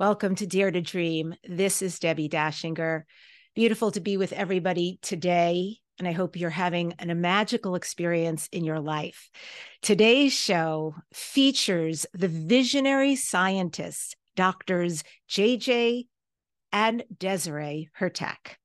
Welcome to Dare to Dream. This is Debbi Dachinger. Beautiful to be with everybody today. And I hope you're having an, a magical experience in your life. Today's show features the visionary scientists, doctors JJ and Desiree Hurtak.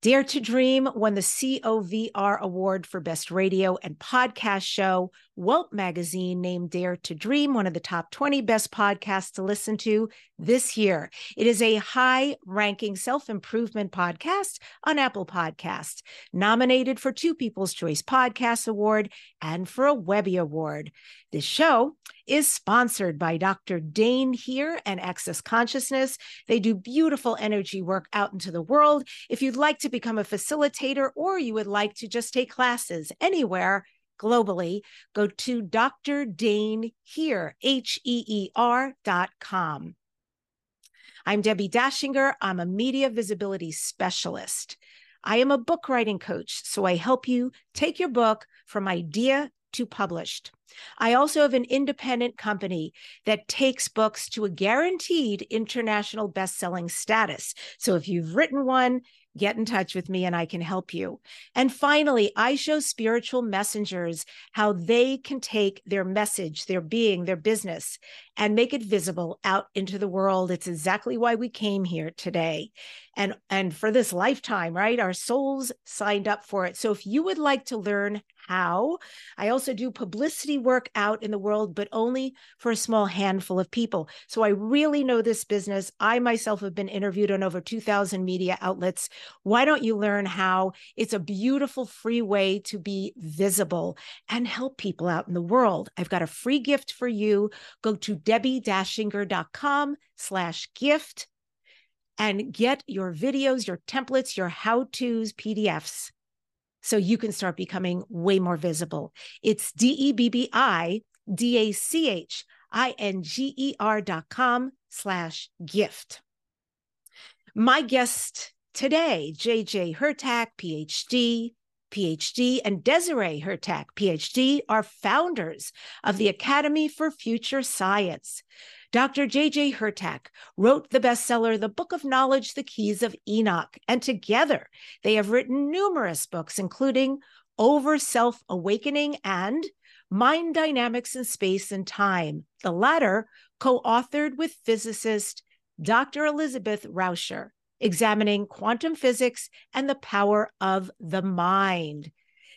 Dare to Dream won the COVR Award for Best Radio and Podcast Show. Welt magazine named Dare to Dream one of the top 20 best podcasts to listen to this year. It is a high ranking self improvement podcast on Apple Podcasts, nominated for two People's Choice Podcast Award and for a Webby Award. This show is sponsored by Dr. Dain Heer and Access Consciousness. They do beautiful energy work out into the world. If you'd like to become a facilitator or you would like to just take classes anywhere, globally, go to Dr. Dain Heer, H E E R dot com. I'm Debbi Dachinger. I'm a media visibility specialist. I am a book writing coach, so I help you take your book from idea to published. I also have an independent company that takes books to a guaranteed international best-selling status. So if you've written one, get in touch with me and I can help you. And finally, I show spiritual messengers how they can take their message, their being, their business, and make it visible out into the world. It's exactly why we came here today. And, and for this lifetime, right? Our souls signed up for it. So if you would like to learn how. I also do publicity work out in the world, but only for a small handful of people. So I really know this business. I myself have been interviewed on over 2,000 media outlets. Why don't you learn how? It's a beautiful, free way to be visible and help people out in the world. I've got a free gift for you. Go to debbie-dachinger.com slash gift and get your videos, your templates, your how-tos, PDFs so you can start becoming way more visible. It's D E B B I D A C H I N G E R dot com slash gift. My guest today, JJ Hurtak, PhD, PhD, and Desiree Hurtak, PhD, are founders of the Academy for Future Science. Dr. J.J. Hurtak wrote the bestseller, The Book of Knowledge, The Keys of Enoch, and together they have written numerous books, including Over Self Awakening and Mind Dynamics in Space and Time, the latter co authored with physicist Dr. Elizabeth Rauscher, examining quantum physics and the power of the mind.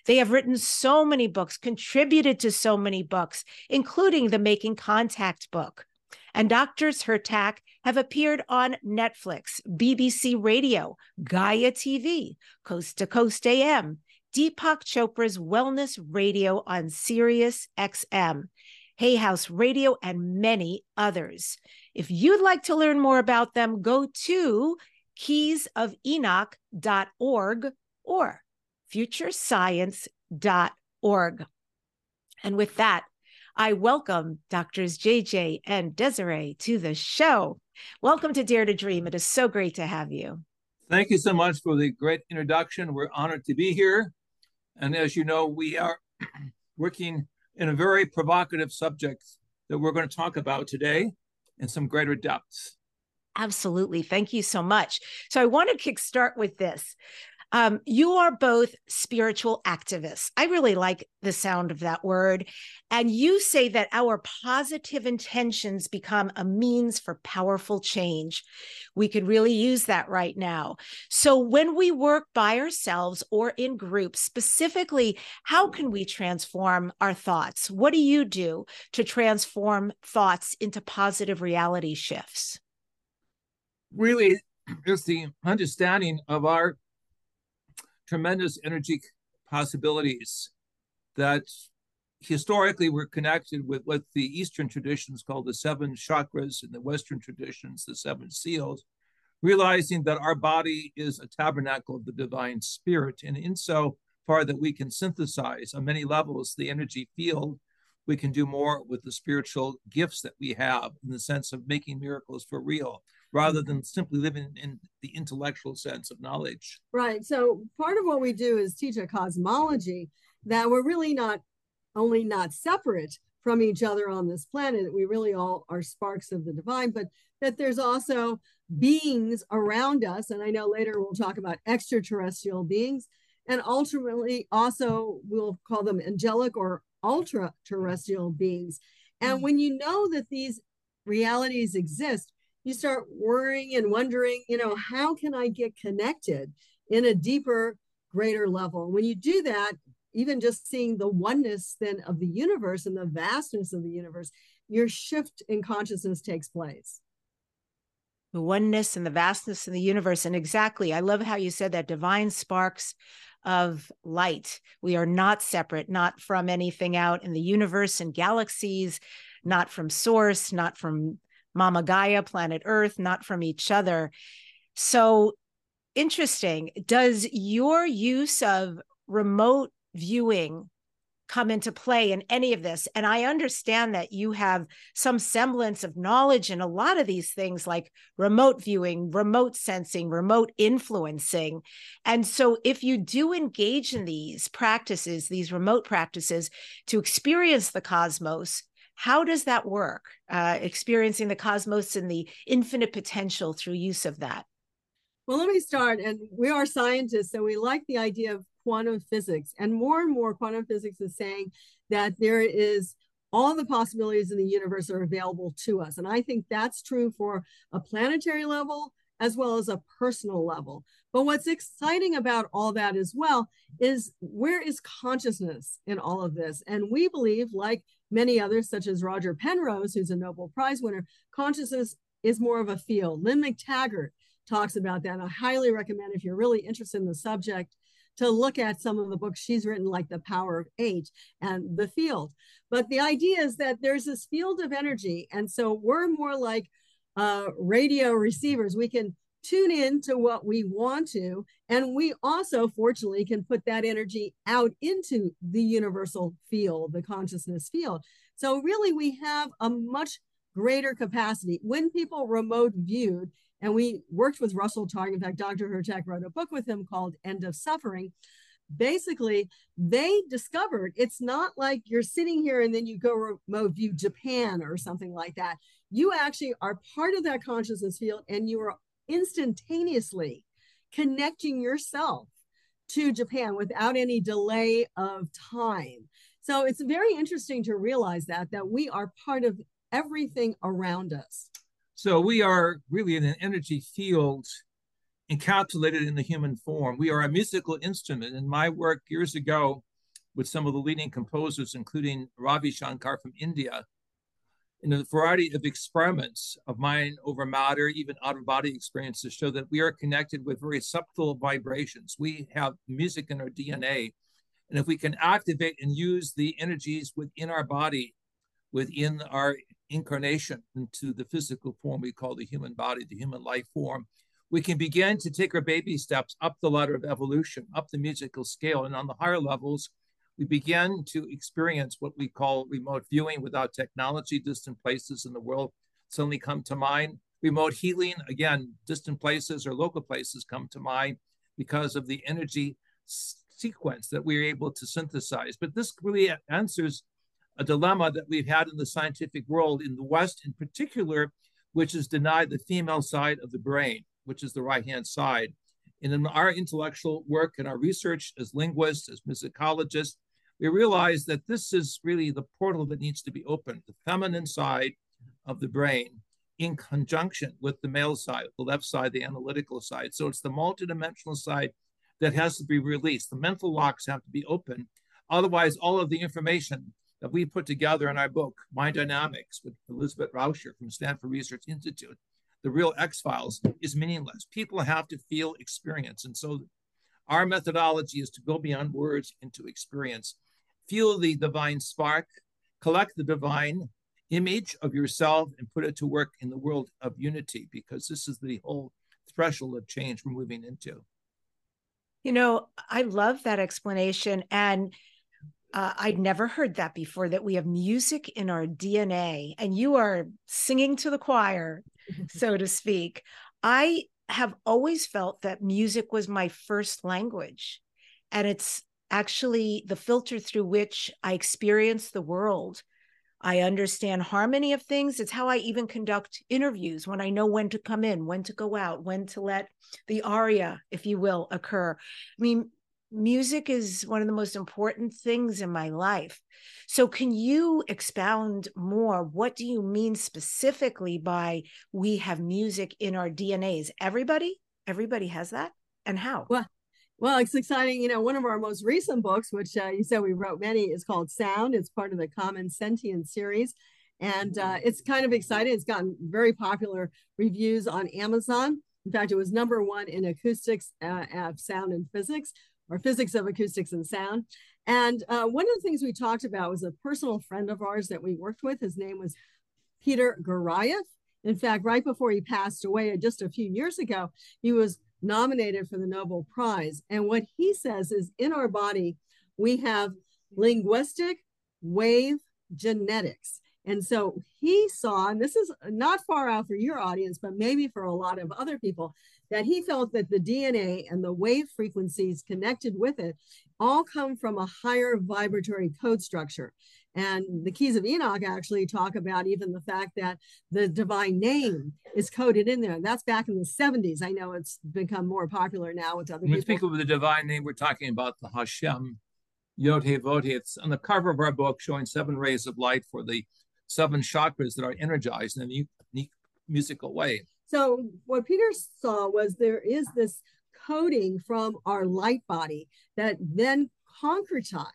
They have written so many books, contributed to so many books, including the Making Contact book, and Doctors Hurtak have appeared on Netflix, BBC Radio, Gaia TV, Coast to Coast AM, Deepak Chopra's Wellness Radio on Sirius XM, Hay House Radio, and many others. If you'd like to learn more about them, go to keysofenoch.org or futurescience.org. And with that, I welcome Doctors JJ and Desiree to the show. Welcome to Dare to Dream. It is so great to have you. Thank you so much for the great introduction. We're honored to be here. And as you know, we are working in a very provocative subject that we're going to talk about today in some greater depths. Absolutely. Thank you so much. So I want to kickstart with this. Um, you are both spiritual activists. I really like the sound of that word. And you say that our positive intentions become a means for powerful change. We could really use that right now. So, when we work by ourselves or in groups, specifically, how can we transform our thoughts? What do you do to transform thoughts into positive reality shifts? Really, it's the understanding of our tremendous energy possibilities that historically were connected with what the Eastern traditions call the seven chakras and the Western traditions, the seven seals, realizing that our body is a tabernacle of the divine spirit. And in so far that we can synthesize on many levels the energy field, we can do more with the spiritual gifts that we have in the sense of making miracles for real rather than simply living in the intellectual sense of knowledge. Right. So part of what we do is teach a cosmology that we're really not only not separate from each other on this planet. That we really all are sparks of the divine, but that there's also beings around us. And I know later we'll talk about extraterrestrial beings. And ultimately, also, we'll call them angelic or ultra terrestrial beings. And mm. when you know that these realities exist, you start worrying and wondering, you know, how can I get connected in a deeper, greater level? When you do that, even just seeing the oneness then of the universe and the vastness of the universe, your shift in consciousness takes place. The oneness and the vastness in the universe. And exactly, I love how you said that divine sparks of light. We are not separate, not from anything out in the universe and galaxies, not from source, not from Mama Gaia, planet Earth, not from each other. So interesting. Does your use of remote viewing come into play in any of this. And I understand that you have some semblance of knowledge in a lot of these things like remote viewing, remote sensing, remote influencing. And so, if you do engage in these practices, these remote practices to experience the cosmos, how does that work? Uh, experiencing the cosmos and the infinite potential through use of that. Well, let me start. And we are scientists, so we like the idea of quantum physics. And more and more, quantum physics is saying that there is all the possibilities in the universe are available to us. And I think that's true for a planetary level as well as a personal level. But what's exciting about all that as well is where is consciousness in all of this? And we believe, like many others, such as Roger Penrose, who's a Nobel Prize winner, consciousness is more of a field. Lynne McTaggart talks about that. I highly recommend if you're really interested in the subject to look at some of the books she's written, like The Power of Eight and The Field. But the idea is that there's this field of energy. And so we're more like uh, radio receivers. We can tune in to what we want to. And we also, fortunately, can put that energy out into the universal field, the consciousness field. So, really, we have a much greater capacity. When people remote viewed, and we worked with Russell Targ. In fact, Dr. Hurtak wrote a book with him called End of Suffering. Basically, they discovered it's not like you're sitting here and then you go remote view Japan or something like that. You actually are part of that consciousness field and you are instantaneously connecting yourself to Japan without any delay of time. So it's very interesting to realize that that we are part of everything around us. So we are really in an energy field encapsulated in the human form. We are a musical instrument. In my work years ago with some of the leading composers, including Ravi Shankar from India, in a variety of experiments of mind over matter, even out of body experiences, show that we are connected with very subtle vibrations. We have music in our DNA. And if we can activate and use the energies within our body, within our incarnation into the physical form we call the human body, the human life form, we can begin to take our baby steps up the ladder of evolution, up the musical scale. And on the higher levels, we begin to experience what we call remote viewing without technology. Distant places in the world suddenly come to mind. Remote healing, again, distant places or local places come to mind because of the energy sequence that we're able to synthesize. But this really answers a dilemma that we've had in the scientific world in the West, in particular, which is denied the female side of the brain, which is the right hand side. And in our intellectual work and our research as linguists, as musicologists, we realize that this is really the portal that needs to be opened the feminine side of the brain in conjunction with the male side, the left side, the analytical side. So it's the multidimensional side that has to be released. The mental locks have to be open. Otherwise, all of the information that we put together in our book, Mind Dynamics, with Elizabeth Rauscher from Stanford Research Institute, the real X Files, is meaningless. People have to feel experience. And so our methodology is to go beyond words into experience. Feel the divine spark, collect the divine image of yourself, and put it to work in the world of unity, because this is the whole threshold of change we're moving into. You know, I love that explanation. And uh, I'd never heard that before that we have music in our DNA and you are singing to the choir, so to speak. I have always felt that music was my first language. And it's actually the filter through which I experience the world I understand harmony of things. It's how I even conduct interviews when I know when to come in, when to go out, when to let the aria, if you will, occur. I mean, music is one of the most important things in my life. So, can you expound more? What do you mean specifically by we have music in our DNAs? Everybody, everybody has that, and how? Well, well, it's exciting. You know, one of our most recent books, which uh, you said we wrote many, is called Sound. It's part of the Common Sentient series. And uh, it's kind of exciting. It's gotten very popular reviews on Amazon. In fact, it was number one in acoustics uh, of sound and physics, or physics of acoustics and sound. And uh, one of the things we talked about was a personal friend of ours that we worked with. His name was Peter Gariaev. In fact, right before he passed away just a few years ago, he was nominated for the Nobel Prize. And what he says is in our body, we have linguistic wave genetics. And so he saw, and this is not far out for your audience, but maybe for a lot of other people, that he felt that the DNA and the wave frequencies connected with it all come from a higher vibratory code structure. And the keys of Enoch actually talk about even the fact that the divine name is coded in there. That's back in the 70s. I know it's become more popular now with other when people. we speak of the divine name, we're talking about the Hashem, Yod Vod It's on the cover of our book showing seven rays of light for the seven chakras that are energized in a unique musical way. So what Peter saw was there is this coding from our light body that then concretized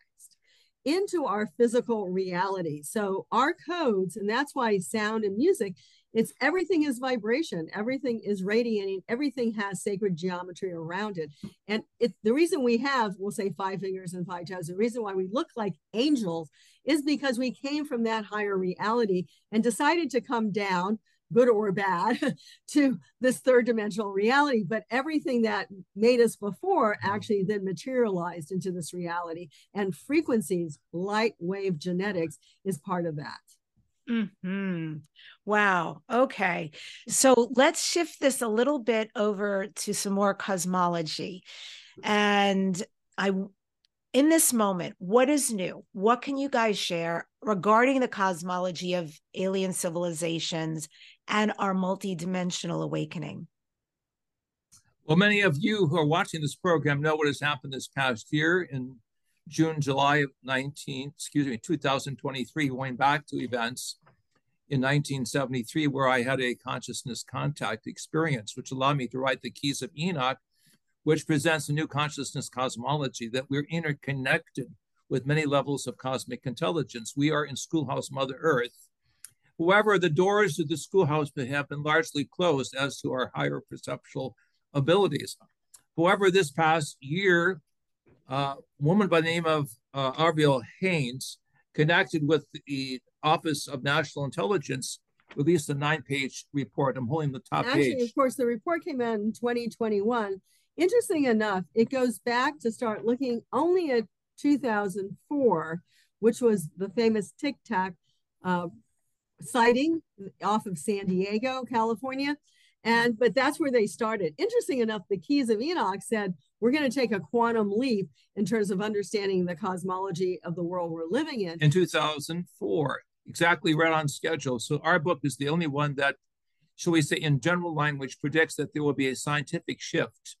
into our physical reality. So our codes, and that's why sound and music, it's everything is vibration, everything is radiating, everything has sacred geometry around it. And it, the reason we have, we'll say five fingers and five toes, the reason why we look like angels is because we came from that higher reality and decided to come down good or bad, to this third dimensional reality. But everything that made us before actually then materialized into this reality. And frequencies, light wave genetics is part of that. Hmm. Wow. Okay. So let's shift this a little bit over to some more cosmology. And I in this moment, what is new? What can you guys share regarding the cosmology of alien civilizations and our multidimensional awakening? Well, many of you who are watching this program know what has happened this past year in June, July of 19, excuse me, 2023, going back to events in 1973, where I had a consciousness contact experience, which allowed me to write the Keys of Enoch, which presents a new consciousness cosmology that we're interconnected with many levels of cosmic intelligence. We are in Schoolhouse Mother Earth. However, the doors of the schoolhouse have been largely closed as to our higher perceptual abilities. However, this past year, uh, a woman by the name of uh, Avril Haines, connected with the Office of National Intelligence, released a nine-page report. I'm holding the top Actually, page. of course, the report came out in 2021 Interesting enough, it goes back to start looking only at 2004, which was the famous Tic Tac uh, sighting off of San Diego, California. And but that's where they started. Interesting enough, the Keys of Enoch said we're going to take a quantum leap in terms of understanding the cosmology of the world we're living in. In 2004, exactly right on schedule. So our book is the only one that, shall we say, in general language, predicts that there will be a scientific shift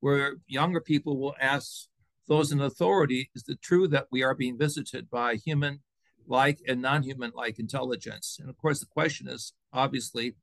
where younger people will ask those in authority, is it true that we are being visited by human like and non human like intelligence? And of course, the question is obviously,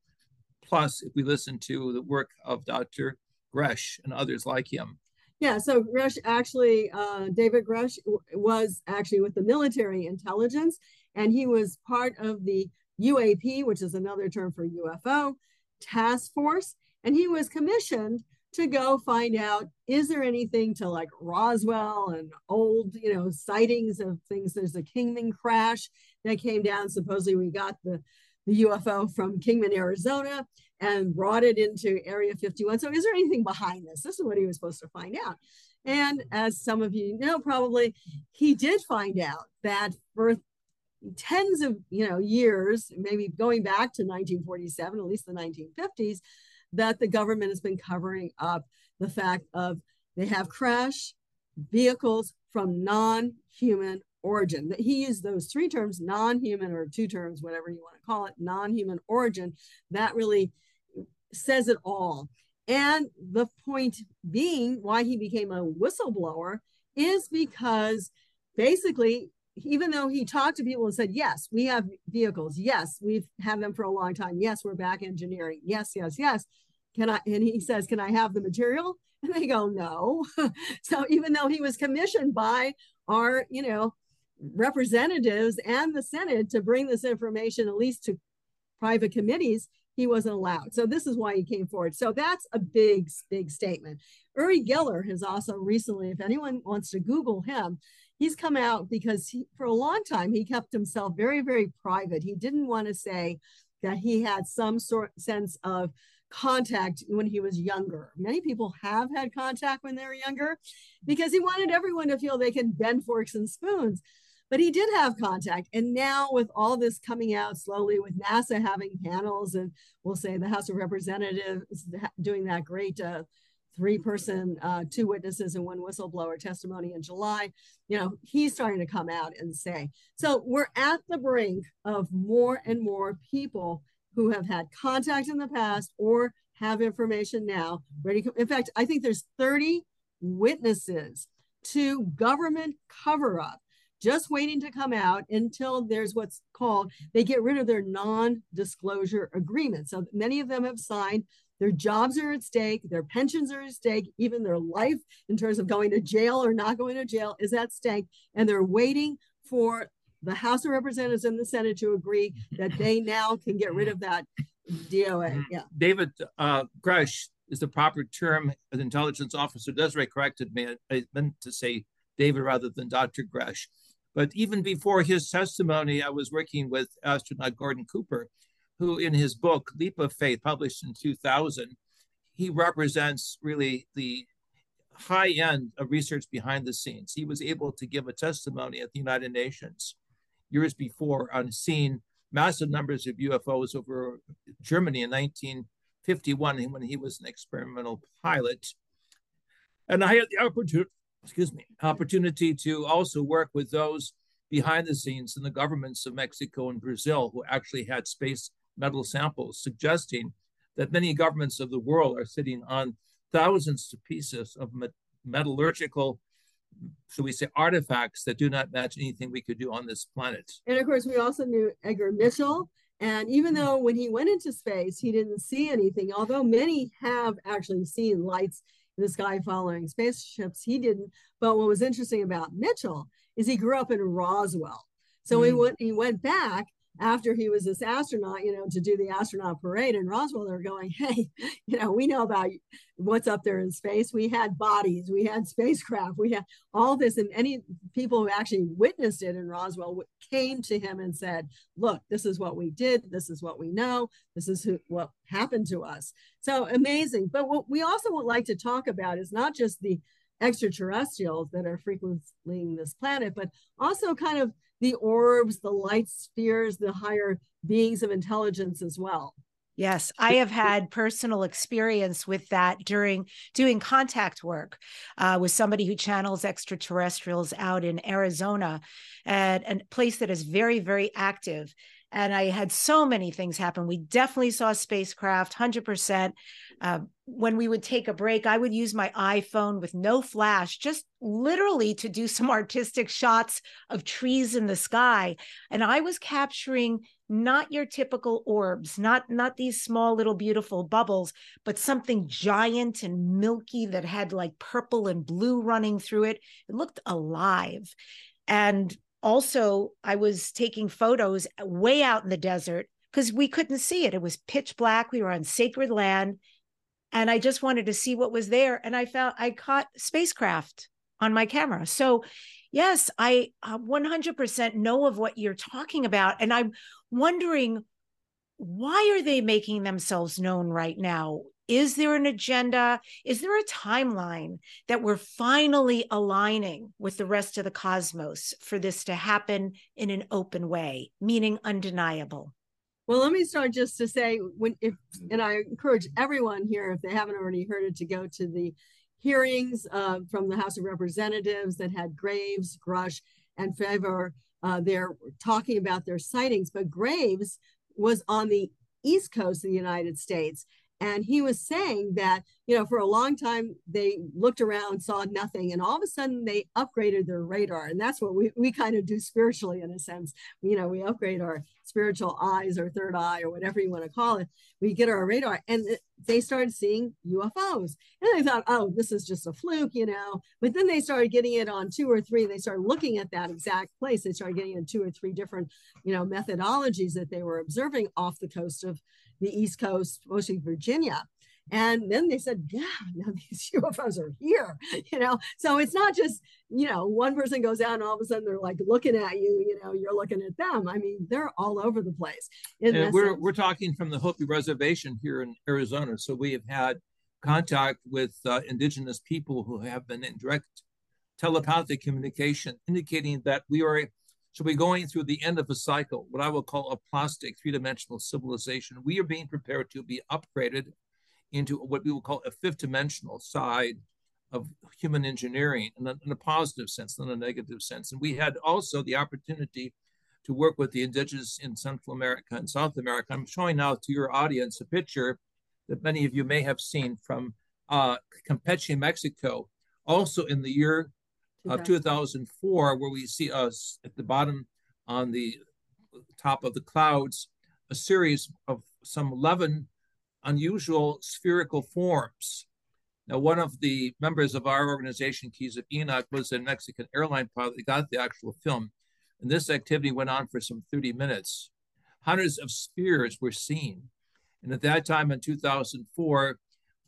plus, if we listen to the work of Dr. Gresh and others like him. Yeah, so Gresh actually, uh, David Grusch was actually with the military intelligence, and he was part of the UAP, which is another term for UFO task force, and he was commissioned to go find out is there anything to like Roswell and old, you know, sightings of things. There's a Kingman crash that came down. Supposedly, we got the the UFO from Kingman, Arizona, and brought it into Area 51. So, is there anything behind this? This is what he was supposed to find out. And as some of you know, probably he did find out that for tens of you know years, maybe going back to 1947, at least the 1950s, that the government has been covering up the fact of they have crash vehicles from non-human origin. He used those three terms, non-human or two terms, whatever you want to call it, non-human origin. That really says it all. And the point being why he became a whistleblower is because basically, even though he talked to people and said, yes, we have vehicles. Yes, we've had them for a long time. Yes, we're back engineering. Yes, yes, yes. Can I, and he says, can I have the material? And they go, no. so even though he was commissioned by our, you know, representatives and the Senate to bring this information at least to private committees, he wasn't allowed. So this is why he came forward. So that's a big, big statement. Uri Geller has also recently, if anyone wants to Google him, he's come out because he, for a long time he kept himself very, very private. He didn't want to say that he had some sort sense of contact when he was younger. Many people have had contact when they were younger because he wanted everyone to feel they can bend forks and spoons. But he did have contact. And now, with all this coming out slowly, with NASA having panels, and we'll say the House of Representatives doing that great uh, three person, uh, two witnesses, and one whistleblower testimony in July, you know, he's starting to come out and say. So we're at the brink of more and more people who have had contact in the past or have information now ready. To come. In fact, I think there's 30 witnesses to government cover up just waiting to come out until there's what's called they get rid of their non-disclosure agreement. So many of them have signed. Their jobs are at stake, their pensions are at stake, even their life in terms of going to jail or not going to jail is at stake, and they're waiting for the House of Representatives and the Senate to agree that they now can get rid of that DOA. Yeah. David uh, Grusch is the proper term. An intelligence officer Desiree corrected me. I meant to say David rather than Dr. Grusch. But even before his testimony, I was working with astronaut Gordon Cooper, who in his book, Leap of Faith, published in 2000, he represents really the high end of research behind the scenes. He was able to give a testimony at the United Nations years before on seeing massive numbers of UFOs over Germany in 1951 when he was an experimental pilot. And I had the opportunity excuse me, opportunity to also work with those behind the scenes in the governments of Mexico and Brazil who actually had space metal samples, suggesting that many governments of the world are sitting on thousands of pieces of metallurgical, should we say, artifacts that do not match anything we could do on this planet. And of course, we also knew Edgar Mitchell. And even though when he went into space, he didn't see anything, although many have actually seen lights this guy following spaceships. He didn't. But what was interesting about Mitchell is he grew up in Roswell. So mm. he went he went back after he was this astronaut, you know, to do the astronaut parade in Roswell, they're going, hey, you know, we know about what's up there in space. We had bodies, we had spacecraft, we had all this. And any people who actually witnessed it in Roswell came to him and said, look, this is what we did. This is what we know. This is who, what happened to us. So amazing. But what we also would like to talk about is not just the extraterrestrials that are frequenting this planet, but also kind of the orbs, the light spheres, the higher beings of intelligence as well. Yes, I have had personal experience with that during doing contact work uh, with somebody who channels extraterrestrials out in Arizona at a place that is very, very active. And I had so many things happen. We definitely saw spacecraft, 100%. Uh, when we would take a break, I would use my iPhone with no flash, just literally to do some artistic shots of trees in the sky. And I was capturing not your typical orbs, not not these small little beautiful bubbles, but something giant and milky that had like purple and blue running through it. It looked alive. And also, I was taking photos way out in the desert because we couldn't see it. It was pitch black. We were on sacred land and I just wanted to see what was there. And I found I caught spacecraft on my camera. So, yes, I uh, 100% know of what you're talking about. And I'm wondering why are they making themselves known right now? Is there an agenda? Is there a timeline that we're finally aligning with the rest of the cosmos for this to happen in an open way, meaning undeniable? Well, let me start just to say when if and I encourage everyone here, if they haven't already heard it, to go to the hearings uh, from the House of Representatives that had Graves, Grusch, and Fravor, uh, they're talking about their sightings, but Graves was on the east coast of the United States and he was saying that you know for a long time they looked around saw nothing and all of a sudden they upgraded their radar. And that's what we, we kind of do spiritually in a sense. You know we upgrade our spiritual eyes or third eye or whatever you want to call it. We get our radar and they started seeing ufos and they thought oh this is just a fluke you know? But then they started getting it on two or three they started looking at that exact place. They started getting in two or three different you know methodologies that they were observing off the coast of the East Coast, mostly Virginia. And then they said, yeah, now these UFOs are here, you know. So it's not just, you know, one person goes out and all of a sudden they're like looking at you, you know, you're looking at them. I mean, they're all over the place. And we're, we're talking from the Hopi Reservation here in Arizona. So we have had contact with uh, indigenous people who have been in direct telepathic communication, indicating that we are so we're going through the end of a cycle, what I will call a plastic three-dimensional civilization. We are being prepared to be upgraded into what we will call a fifth dimensional side of human engineering in a, in a positive sense, not a negative sense. And we had also the opportunity to work with the indigenous in Central America and South America. I'm showing now to your audience a picture that many of you may have seen from uh, Campeche, Mexico, also in the year Uh, of 2004, where we see us at the bottom on the top of the clouds, a series of some 11 unusual spherical forms. Now, one of the members of our organization, Keys of Enoch, was a Mexican airline pilot that got the actual film. And this activity went on for some 30 minutes. Hundreds of spheres were seen. And at that time in 2004,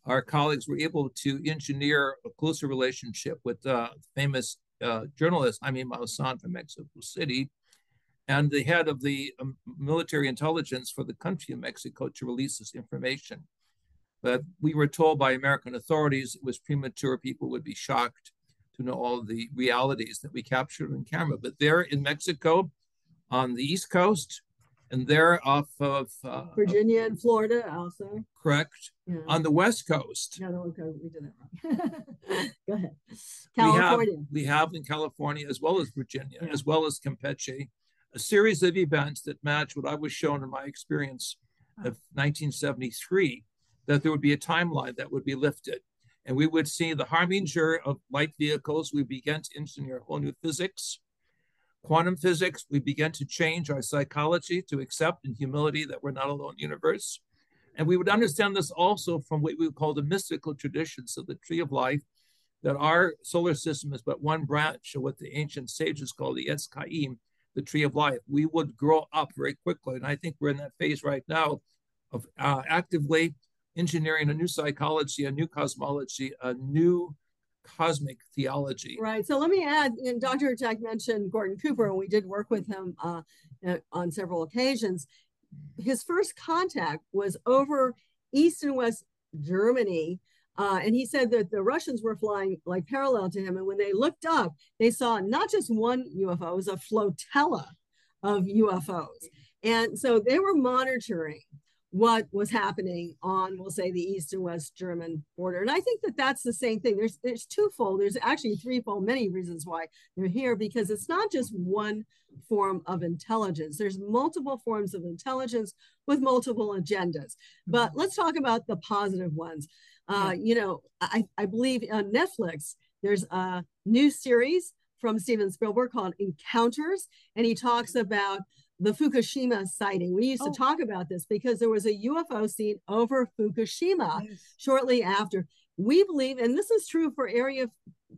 our colleagues were able to engineer a closer relationship with uh, famous uh, journalist Jaime Maussan from Mexico City and the head of the um, military intelligence for the country of Mexico to release this information. But we were told by American authorities it was premature. People would be shocked to know all the realities that we captured on camera. But there in Mexico, on the East Coast, and they're off of uh, Virginia and Florida also. Correct. Yeah. On the West Coast. No, no, we did that wrong. Go ahead. California. We have, we have in California as well as Virginia, yeah. as well as Campeche, a series of events that match what I was shown in my experience of 1973, that there would be a timeline that would be lifted. And we would see the harbinger of light vehicles. We begin to engineer whole new physics quantum physics, we begin to change our psychology to accept in humility that we're not alone in the universe. And we would understand this also from what we would call the mystical traditions of the tree of life, that our solar system is but one branch of what the ancient sages call the Etz Chaim, the tree of life. We would grow up very quickly. And I think we're in that phase right now of uh, actively engineering a new psychology, a new cosmology, a new cosmic theology. Right. So let me add, and Dr. Jack mentioned Gordon Cooper, and we did work with him uh, uh, on several occasions. His first contact was over East and West Germany. Uh, and he said that the Russians were flying like parallel to him. And when they looked up, they saw not just one UFO, it was a flotilla of UFOs. And so they were monitoring what was happening on we'll say the east and west german border. And i think that that's the same thing. There's there's twofold. There's actually threefold many reasons why they're here because it's not just one form of intelligence. There's multiple forms of intelligence with multiple agendas. But let's talk about the positive ones. Uh, you know i i believe on netflix there's a new series from steven spielberg called encounters and he talks about the Fukushima sighting. We used oh. to talk about this because there was a UFO seen over Fukushima yes. shortly after. We believe, and this is true for Area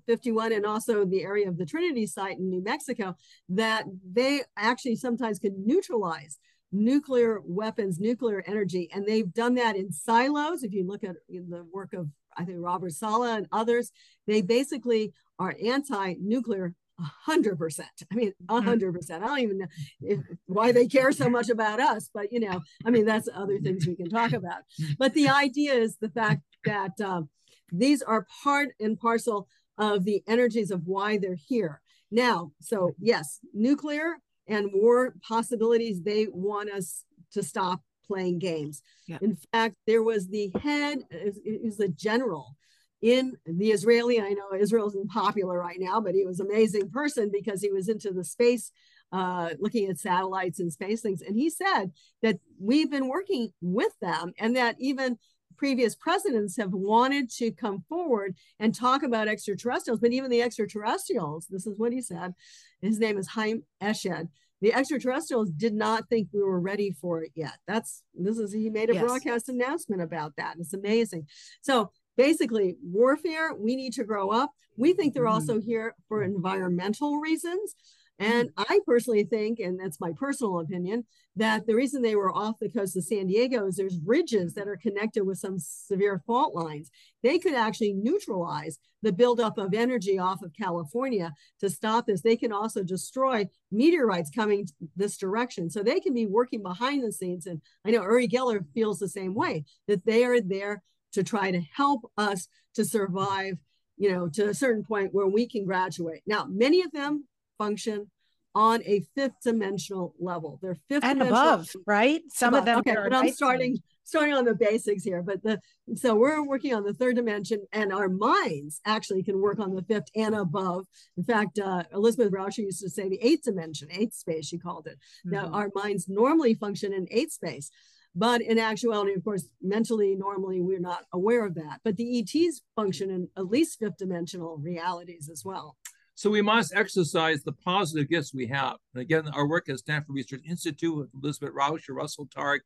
51 and also the area of the Trinity site in New Mexico, that they actually sometimes can neutralize nuclear weapons, nuclear energy. And they've done that in silos. If you look at the work of, I think, Robert Sala and others, they basically are anti nuclear hundred percent. I mean, a mm-hmm. hundred percent. I don't even know if, why they care so much about us, but you know, I mean, that's other things we can talk about. But the idea is the fact that um, these are part and parcel of the energies of why they're here. Now, so yes, nuclear and war possibilities. They want us to stop playing games. Yeah. In fact, there was the head, is the general in the Israeli. I know Israel isn't popular right now, but he was an amazing person because he was into the space, uh, looking at satellites and space things. And he said that we've been working with them and that even previous presidents have wanted to come forward and talk about extraterrestrials, but even the extraterrestrials, this is what he said. His name is Haim Eshed. The extraterrestrials did not think we were ready for it yet. That's this is he made a yes. broadcast announcement about that. It's amazing. So basically warfare we need to grow up. We think they're also mm-hmm. here for environmental reasons. And i personally think and that's my personal opinion that the reason they were off the coast of san diego is there's ridges that are connected with some severe fault lines. They could actually neutralize the buildup of energy off of california to stop this. They can also destroy meteorites coming this direction. So they can be working behind the scenes and i know uri geller feels the same way that they are there to try to help us to survive, you know, to a certain point where we can graduate. Now, many of them function on a fifth dimensional level. They're fifth and above, right? Some above. of them. Okay, but I'm starting starting on the basics here. But the so we're working on the third dimension, and our minds actually can work on the fifth and above. In fact, uh, Elizabeth Rauscher used to say the eighth dimension, eighth space. She called it. Mm-hmm. Now our minds normally function in eighth space. But in actuality, of course, mentally, normally, we're not aware of that. But the ETs function in at least fifth dimensional realities as well. So we must exercise the positive gifts we have. And again, our work at Stanford Research Institute with Elizabeth Rauscher, Russell Targ,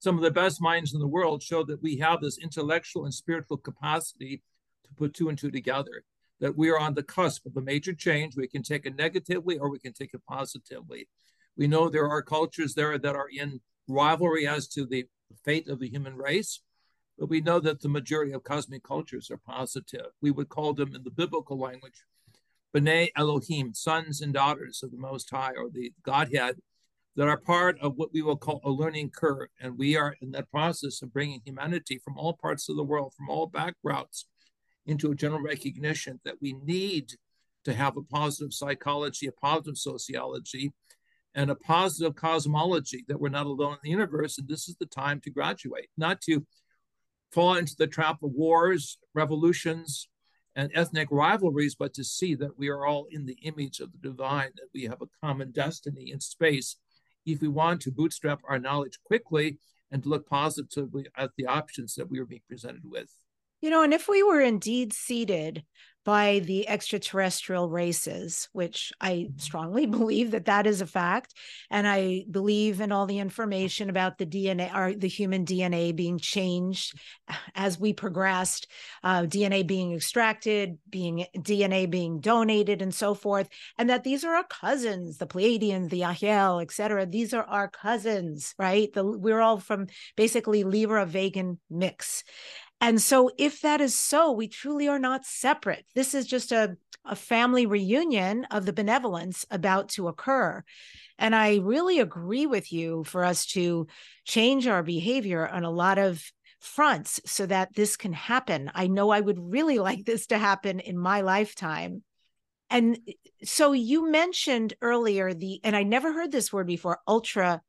some of the best minds in the world show that we have this intellectual and spiritual capacity to put two and two together, that we are on the cusp of a major change. We can take it negatively or we can take it positively. We know there are cultures there that are in rivalry as to the fate of the human race, but we know that the majority of cosmic cultures are positive. We would call them in the biblical language, B'nai Elohim, sons and daughters of the Most High or the Godhead, that are part of what we will call a learning curve. And we are in that process of bringing humanity from all parts of the world, from all backgrounds, into a general recognition that we need to have a positive psychology, a positive sociology, and a positive cosmology that we're not alone in the universe. And this is the time to graduate, not to fall into the trap of wars, revolutions, and ethnic rivalries, but to see that we are all in the image of the divine, that we have a common destiny in space. If we want to bootstrap our knowledge quickly and look positively at the options that we are being presented with. You know, and if we were indeed seated by the extraterrestrial races, which I strongly believe that that is a fact. And I believe in all the information about the DNA or the human DNA being changed as we progressed, uh, DNA being extracted, being DNA being donated, and so forth. And that these are our cousins, the Pleiadians, the Yahyel, et cetera. These are our cousins, right? The, we're all from basically Lyra Vegan mix. And so, if that is so, we truly are not separate. This is just a, a family reunion of the benevolence about to occur. And I really agree with you for us to change our behavior on a lot of fronts so that this can happen. I know I would really like this to happen in my lifetime. And eh, so you mentioned earlier the, and I never heard this word before, ultra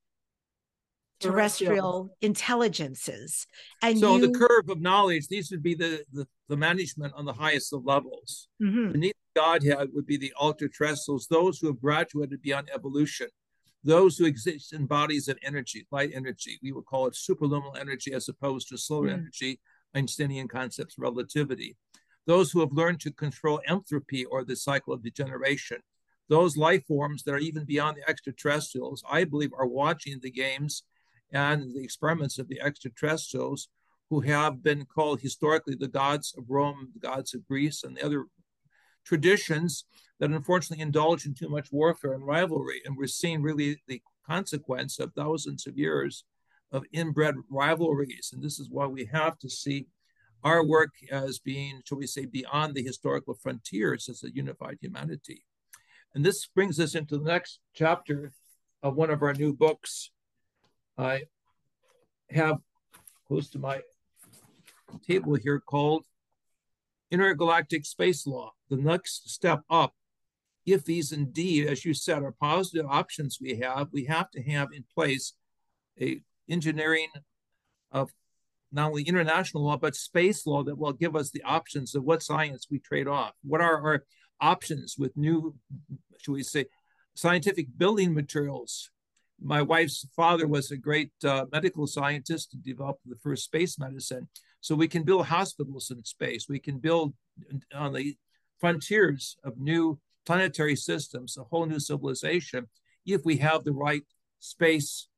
terrestrial intelligences. And so you... the curve of knowledge, these would be the, the, the management on the highest of levels. Mm-hmm. Beneath Godhead would be the ultra terrestrials, those who have graduated beyond evolution, those who exist in bodies of energy, light energy. We would call it superluminal energy as opposed to solar mm-hmm. energy, Einsteinian concepts, relativity. Those who have learned to control entropy or the cycle of degeneration. Those life forms that are even beyond the extraterrestrials, I believe, are watching the games and the experiments of the extraterrestrials who have been called historically the gods of Rome, the gods of Greece, and the other traditions that unfortunately indulge in too much warfare and rivalry. And we're seeing really the consequence of thousands of years of inbred rivalries. And this is why we have to see our work as being, shall we say, beyond the historical frontiers as a unified humanity. And this brings us into the next chapter of one of our new books, I have close to my table here called Intergalactic Space Law, the next step up. If these indeed, as you said, are positive options we have, we have to have in place a engineering of not only international law, but space law that will give us the options of what science we trade off. What are our options with new, should we say, scientific building materials? My wife's father was a great uh, medical scientist and developed the first space medicine. So we can build hospitals in space. We can build on the frontiers of new planetary systems, a whole new civilization, if we have the right space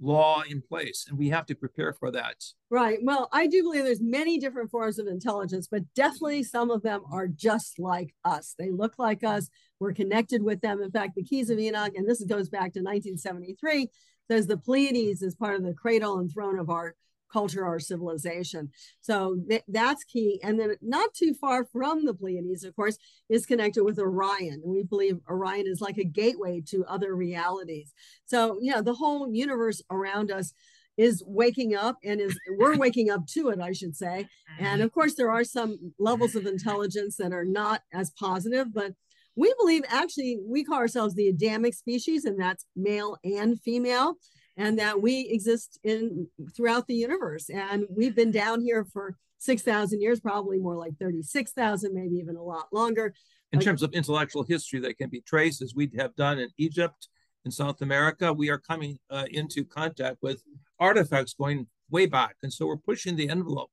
law in place and we have to prepare for that. Right. Well i do believe there's many different forms of intelligence but definitely some of them are just like us. They look like us. We're connected with them. In fact the keys of enoch and this goes back to 1973 says the pleiades is part of the cradle and throne of our culture or civilization. So th- that's key. And then not too far from the Pleiades, of course, is connected with Orion. And we believe Orion is like a gateway to other realities. So, you know, the whole universe around us is waking up and is we're waking up to it i should say and mm-hmm. of course there are some levels of intelligence that are not as positive but we believe actually we call ourselves the adamic species and that's male and female and that we exist in throughout the universe. And we've been down here for 6,000 years, probably more like 36,000, maybe even a lot longer. In like, terms of intellectual history that can be traced, as we have done in Egypt, in South America, we are coming uh, into contact with artifacts going way back. And so we're pushing the envelope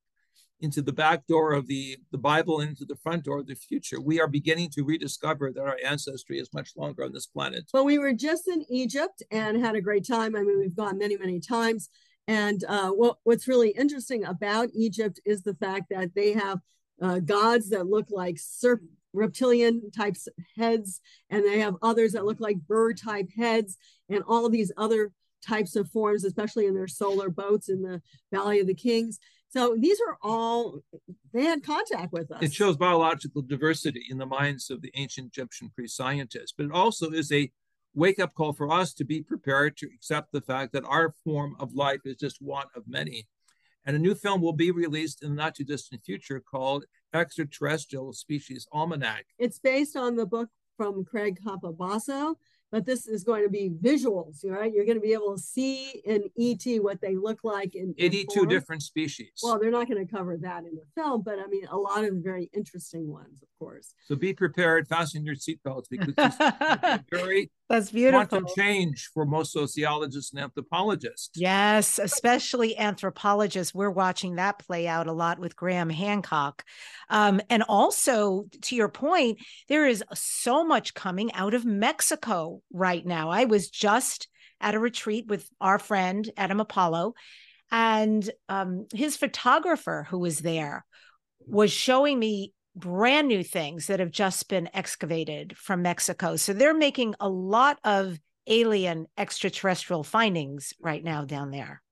into the back door of the, the Bible into the front door of the future. We are beginning to rediscover that our ancestry is much longer on this planet. Well, we were just in Egypt and had a great time. I mean, we've gone many, many times. And uh, what, what's really interesting about Egypt is the fact that they have uh, gods that look like serp- reptilian types heads, and they have others that look like bird type heads, and all these other types of forms, especially in their solar boats in the Valley of the Kings. So these are all, they had contact with us. It shows biological diversity in the minds of the ancient Egyptian pre scientists, but it also is a wake up call for us to be prepared to accept the fact that our form of life is just one of many. And a new film will be released in the not too distant future called Extraterrestrial Species Almanac. It's based on the book from Craig Campobasso but this is going to be visuals, right? You're going to be able to see in ET what they look like in, 82 different species. Well, they're not going to cover that in the film, but I mean, a lot of very interesting ones, of course. So be prepared, fasten your seatbelts because this very that's beautiful quantum change for most sociologists and anthropologists. Yes, especially anthropologists. We're watching that play out a lot with Graham Hancock, um, and also to your point, there is so much coming out of Mexico right now. I was just at a retreat with our friend Adam Apollo, and um, his photographer who was there was showing me brand new things that have just been excavated from Mexico. So they're making a lot of alien extraterrestrial findings right now down there.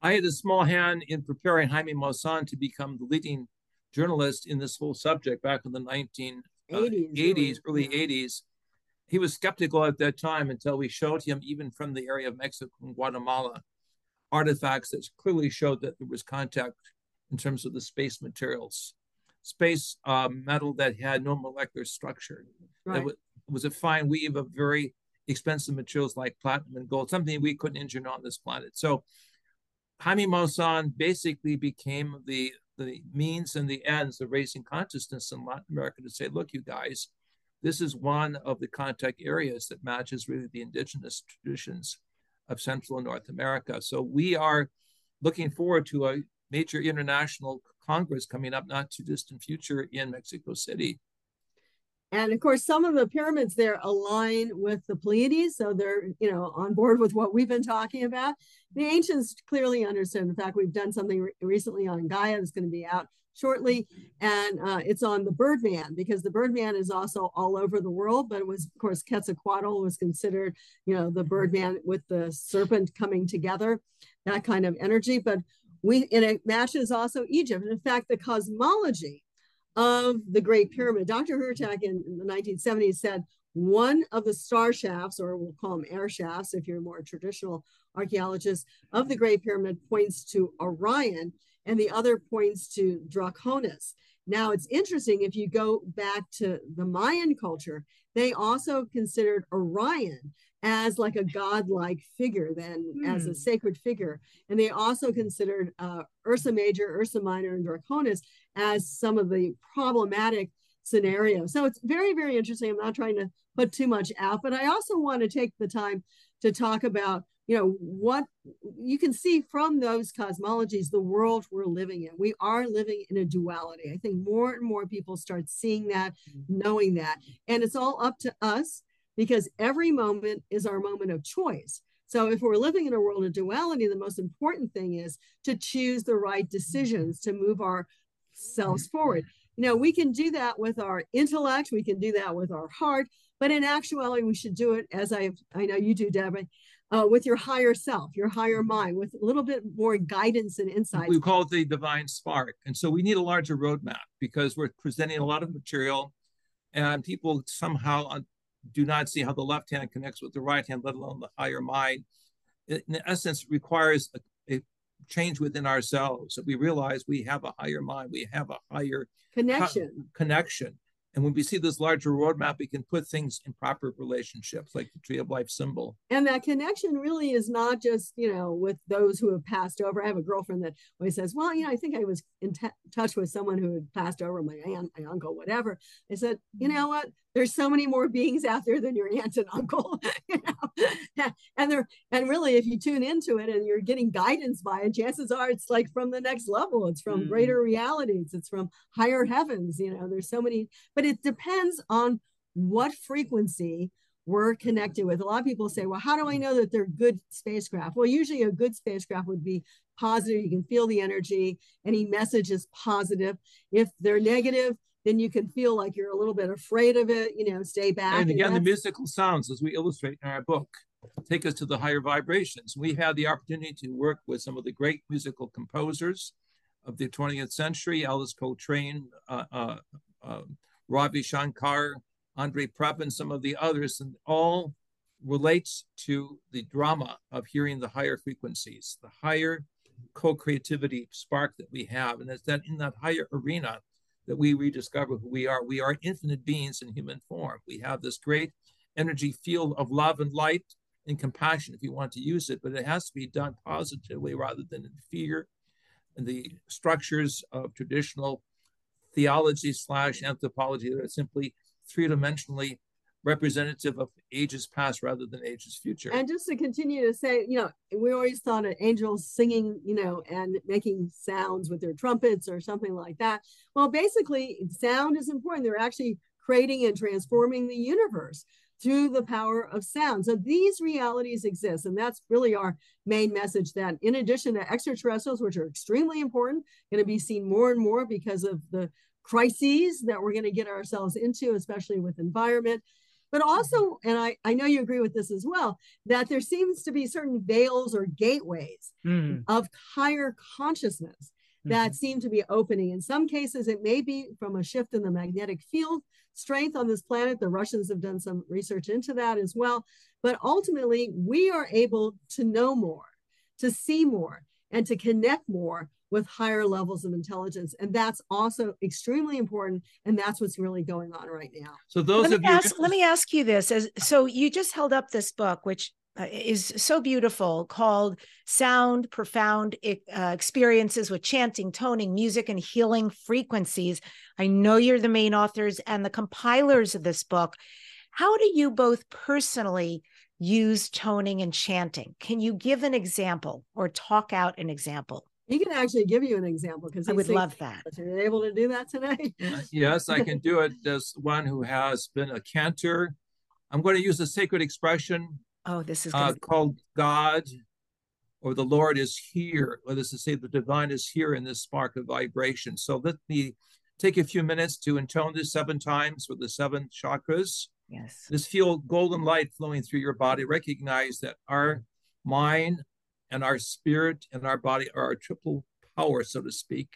I had a small hand in preparing Jaime Maussan to become the leading journalist in this whole subject back in the 1980s, uh, 80s, early 80s he was skeptical at that time until we showed him, even from the area of Mexico and Guatemala, artifacts that clearly showed that there was contact in terms of the space materials, space uh, metal that had no molecular structure. Right. That was, was a fine weave of very expensive materials like platinum and gold, something we couldn't engineer on this planet. So Jaime Maussan basically became the the means and the ends of raising consciousness in Latin America to say, look, you guys, this is one of the contact areas that matches really the indigenous traditions of Central and North America. So we are looking forward to a major international congress coming up not too distant future in Mexico City. And of course, some of the pyramids there align with the Pleiades, so they're you know on board with what we've been talking about. The ancients clearly understood. In fact, we've done something re- recently on Gaia that's going to be out shortly, and uh, it's on the Birdman because the Birdman is also all over the world. But it was, of course, Quetzalcoatl was considered, you know, the Birdman with the serpent coming together, that kind of energy. But we and it matches also Egypt. In fact, the cosmology of the Great Pyramid. Dr. Hurtak in, in the 1970s said one of the star shafts, or we'll call them air shafts if you're more traditional archaeologist, of the Great Pyramid points to Orion and the other points to Draconis. Now, it's interesting if you go back to the Mayan culture, they also considered Orion as like a godlike figure than mm. as a hmm. sacred figure. And they also considered uh, Ursa Major, Ursa Minor, and Draconis as some of the problematic scenarios. So it's very, very interesting. I'm not trying to put too much out, but I also want to take the time to talk about you know what you can see from those cosmologies the world we're living in we are living in a duality i think more and more people start seeing that mm-hmm. knowing that and it's all up to us because every moment is our moment of choice so if we're living in a world of duality the most important thing is to choose the right decisions to move ourselves forward you know we can do that with our intellect we can do that with our heart but in actuality we should do it as i i know you do debbi uh, with your higher self, your higher mind, with a little bit more guidance and insight. We call it the divine spark. And so we need a larger roadmap because we're presenting a lot of material and people somehow uh, do not see how the left hand connects with the right hand, let alone the higher mind. It, in essence, requires a, a change within ourselves that we realize we have a higher mind, we have a higher connection. Co- connection. And when we see this larger roadmap, we can put things in proper relationships, like the tree of life symbol. And that connection really is not just, you know, with those who have passed over. I have a girlfriend that always says, well, you know, I think I was in t- touch with someone who had passed over, my aunt, my uncle, whatever. I said, you mm-hmm. know what? There's so many more beings out there than your aunt and uncle you know? And they're and really if you tune into it and you're getting guidance by it chances are it's like from the next level. It's from mm. greater realities. It's from higher heavens you know? There's so many but it depends on what frequency we're connected with. A lot of people say well how do i know that they're good spacecraft? Well usually a good spacecraft would be positive. You can feel the energy. Any message is positive. If they're negative then you can feel like you're a little bit afraid of it, you know, stay back. And again, and the musical sounds, as we illustrate in our book, take us to the higher vibrations. We had the opportunity to work with some of the great musical composers of the 20th century, Alice Coltrane, uh, uh, uh, Ravi Shankar, Andre Previn, some of the others, and all relates to the drama of hearing the higher frequencies, the higher co-creativity spark that we have. And it's that in that higher arena that we rediscover who we are. We are infinite beings in human form. We have this great energy field of love and light and compassion if you want to use it, but it has to be done positively rather than in fear. And the structures of traditional theology slash anthropology that are simply three dimensionally representative of ages past rather than ages future. And just to continue to say, you know, we always thought of angels singing, you know, and making sounds with their trumpets or something like that. Well, basically, sound is important. They're actually creating and transforming the universe through the power of sound. So these realities exist. And that's really our main message that in addition to extraterrestrials, which are extremely important, going to be seen more and more because of the crises that we're going to get ourselves into, especially with environment, but also, and I, I know you agree with this as well, that there seems to be certain veils or gateways mm. of higher consciousness that mm-hmm. seem to be opening. In some cases, it may be from a shift in the magnetic field strength on this planet. The Russians have done some research into that as well. But ultimately, we are able to know more, to see more, and to connect more with higher levels of intelligence. And that's also extremely important. And that's what's really going on right now. So those let of me you ask, let me ask you this as so you just held up this book, which uh, is so beautiful called sound profound uh, experiences with chanting toning music and healing frequencies i know you're the main authors and the compilers of this book how do you both personally use toning and chanting can you give an example or talk out an example he can actually give you an example because I would love that. Are you able to do that today? Uh, yes, I can do it. As one who has been a cantor, I'm going to use a sacred expression. Oh, this is uh, called God or the Lord is here. Let us say the divine is here in this spark of vibration. So let me take a few minutes to intone this seven times with the seven chakras. Yes. Just feel golden light flowing through your body. Recognize that our mind, and our spirit and our body are our triple power, so to speak,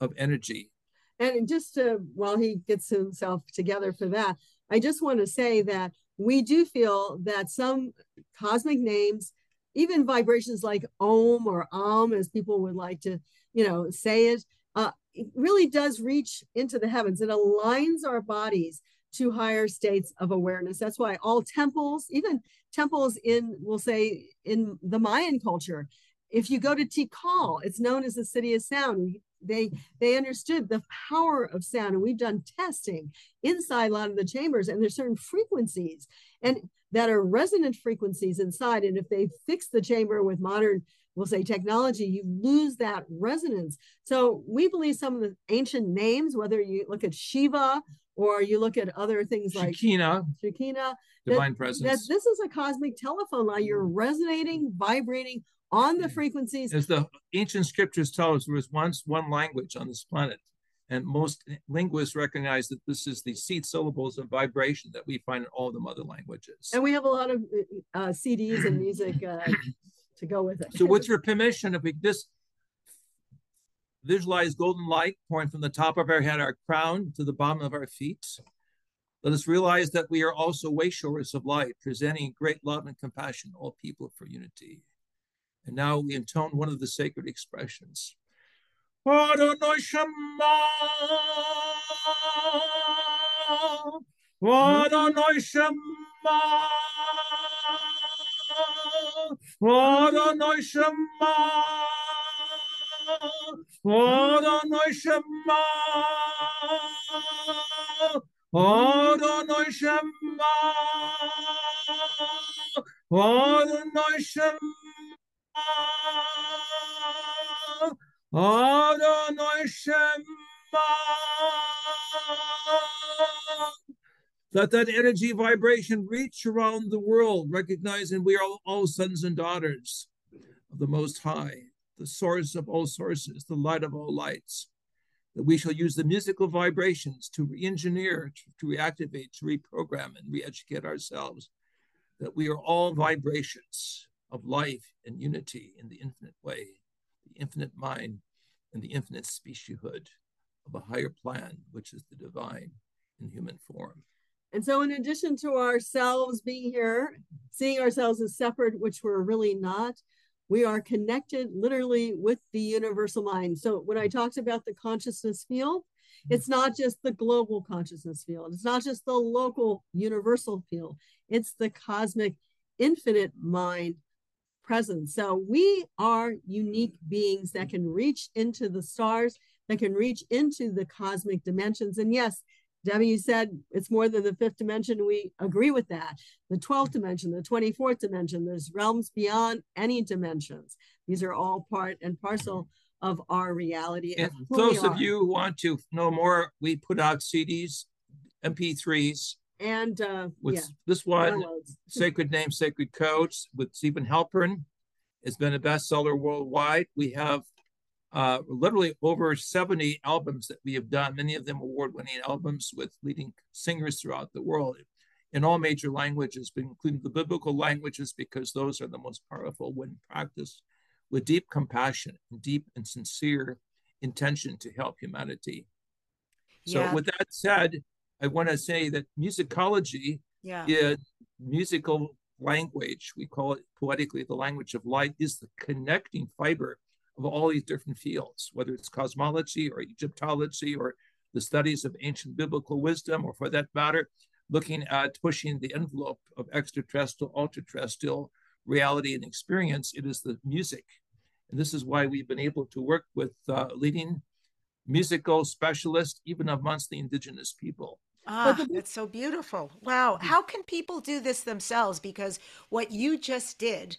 of energy. And just to, while he gets himself together for that, I just want to say that we do feel that some cosmic names, even vibrations like Om or Om, as people would like to, you know, say it, uh, it really does reach into the heavens. It aligns our bodies to higher states of awareness. That's why all temples, even temples in, we'll say, in the Mayan culture, if you go to Tikal, it's known as the city of sound. They they understood the power of sound, and we've done testing inside a lot of the chambers, and there's certain frequencies and that are resonant frequencies inside. And if they fix the chamber with modern, we'll say technology, you lose that resonance. So we believe some of the ancient names, whether you look at Shiva or you look at other things like Shekinah, Shekinah, divine that, presence. that this is a cosmic telephone line. You're resonating, vibrating on the frequencies. As the ancient scriptures tell us, there was once one language on this planet, and most linguists recognize that this is the seed syllables of vibration that we find in all the mother languages. And we have a lot of uh, CDs and music uh, to go with it. So, with your permission, if we just visualize golden light pouring from the top of our head, our crown, to the bottom of our feet, let us realize that we are also way showers of light, presenting great love and compassion to all people for unity. And now we intone one of the sacred expressions. Adonai Shema, Adonai Shema, Adonai Shema, Adonai Shema, Adonai Shema, Adonai Shema. Adonai Shema. Let that energy vibration reach around the world, recognizing we are all, all sons and daughters of the Most High, the source of all sources, the light of all lights. That we shall use the musical vibrations to re engineer, to, to reactivate, to reprogram, and re educate ourselves. That we are all vibrations of life and unity in the infinite way, the infinite mind and the infinite specieshood of a higher plan, which is the divine in human form. And so, in addition to ourselves being here, seeing ourselves as separate, which we're really not, we are connected literally with the universal mind. So, when I talked about the consciousness field, it's not just the global consciousness field, it's not just the local universal field, it's the cosmic infinite mind presence. So we are unique beings that can reach into the stars, that can reach into the cosmic dimensions. And yes, Debbi said it's more than the fifth dimension. We agree with that. The 12th dimension, the 24th dimension, there's realms beyond any dimensions. These are all part and parcel of our reality. And those of you who want to know more, we put out CDs, MP3s, and uh, with yeah, this one, Sacred Name, Sacred Codes, with Steven Halpern. It's been a bestseller worldwide. We have uh, literally over 70 albums that we have done, many of them award winning albums with leading singers throughout the world in all major languages, but including the biblical languages, because those are the most powerful when practiced with deep compassion and deep and sincere intention to help humanity. So, yeah. with that said, I want to say that musicology yeah. is musical language. We call it poetically the language of light, is the connecting fiber of all these different fields, whether it's cosmology or Egyptology or the studies of ancient biblical wisdom, or for that matter, looking at pushing the envelope of extraterrestrial, ultra-terrestrial reality and experience. It is the music. And this is why we've been able to work with uh, leading musical specialists, even amongst the indigenous people. Ah, that's so beautiful. Wow. How can people do this themselves? Because what you just did,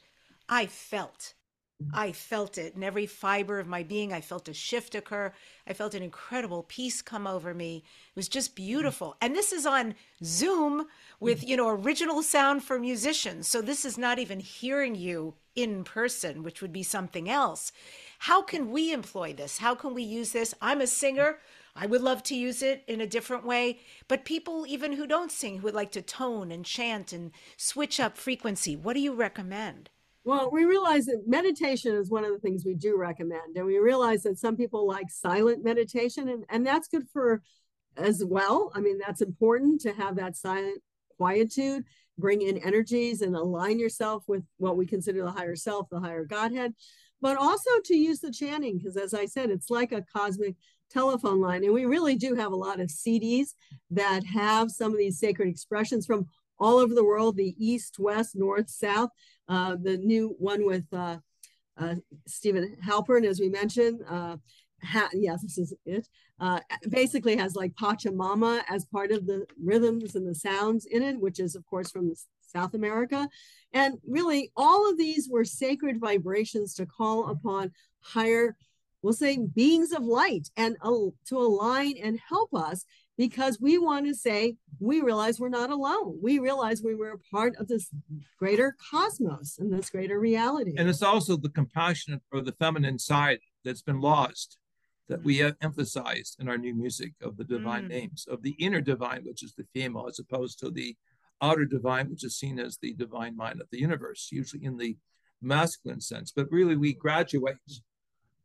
I felt. I felt it in every fiber of my being. I felt a shift occur. I felt an incredible peace come over me. It was just beautiful. And this is on Zoom with, you know, original sound for musicians. So this is not even hearing you in person, which would be something else. How can we employ this? How can we use this? I'm a singer. I would love to use it in a different way, but people even who don't sing who would like to tone and chant and switch up frequency, what do you recommend? Well, we realize that meditation is one of the things we do recommend. And we realize that some people like silent meditation, and, and that's good for as well. I mean, that's important to have that silent quietude, bring in energies and align yourself with what we consider the higher self, the higher Godhead. but also to use the chanting, because as I said, it's like a cosmic telephone line. And we really do have a lot of CDs that have some of these sacred expressions from all over the world the east, west, north, south. Uh, the new one with uh, uh, Steven Halpern, as we mentioned. Uh, ha- yes, this is it. Uh, basically has like Pachamama as part of the rhythms and the sounds in it, which is, of course, from South America. And really, all of these were sacred vibrations to call upon higher, we'll say, beings of light and uh, to align and help us because we want to say we realize we're not alone. We realize we were a part of this greater cosmos and this greater reality. And it's also the compassionate or the feminine side that's been lost that we have emphasized in our new music of the divine mm. names, of the inner divine, which is the female, as opposed to the outer divine, which is seen as the divine mind of the universe, usually in the masculine sense. But really, we graduate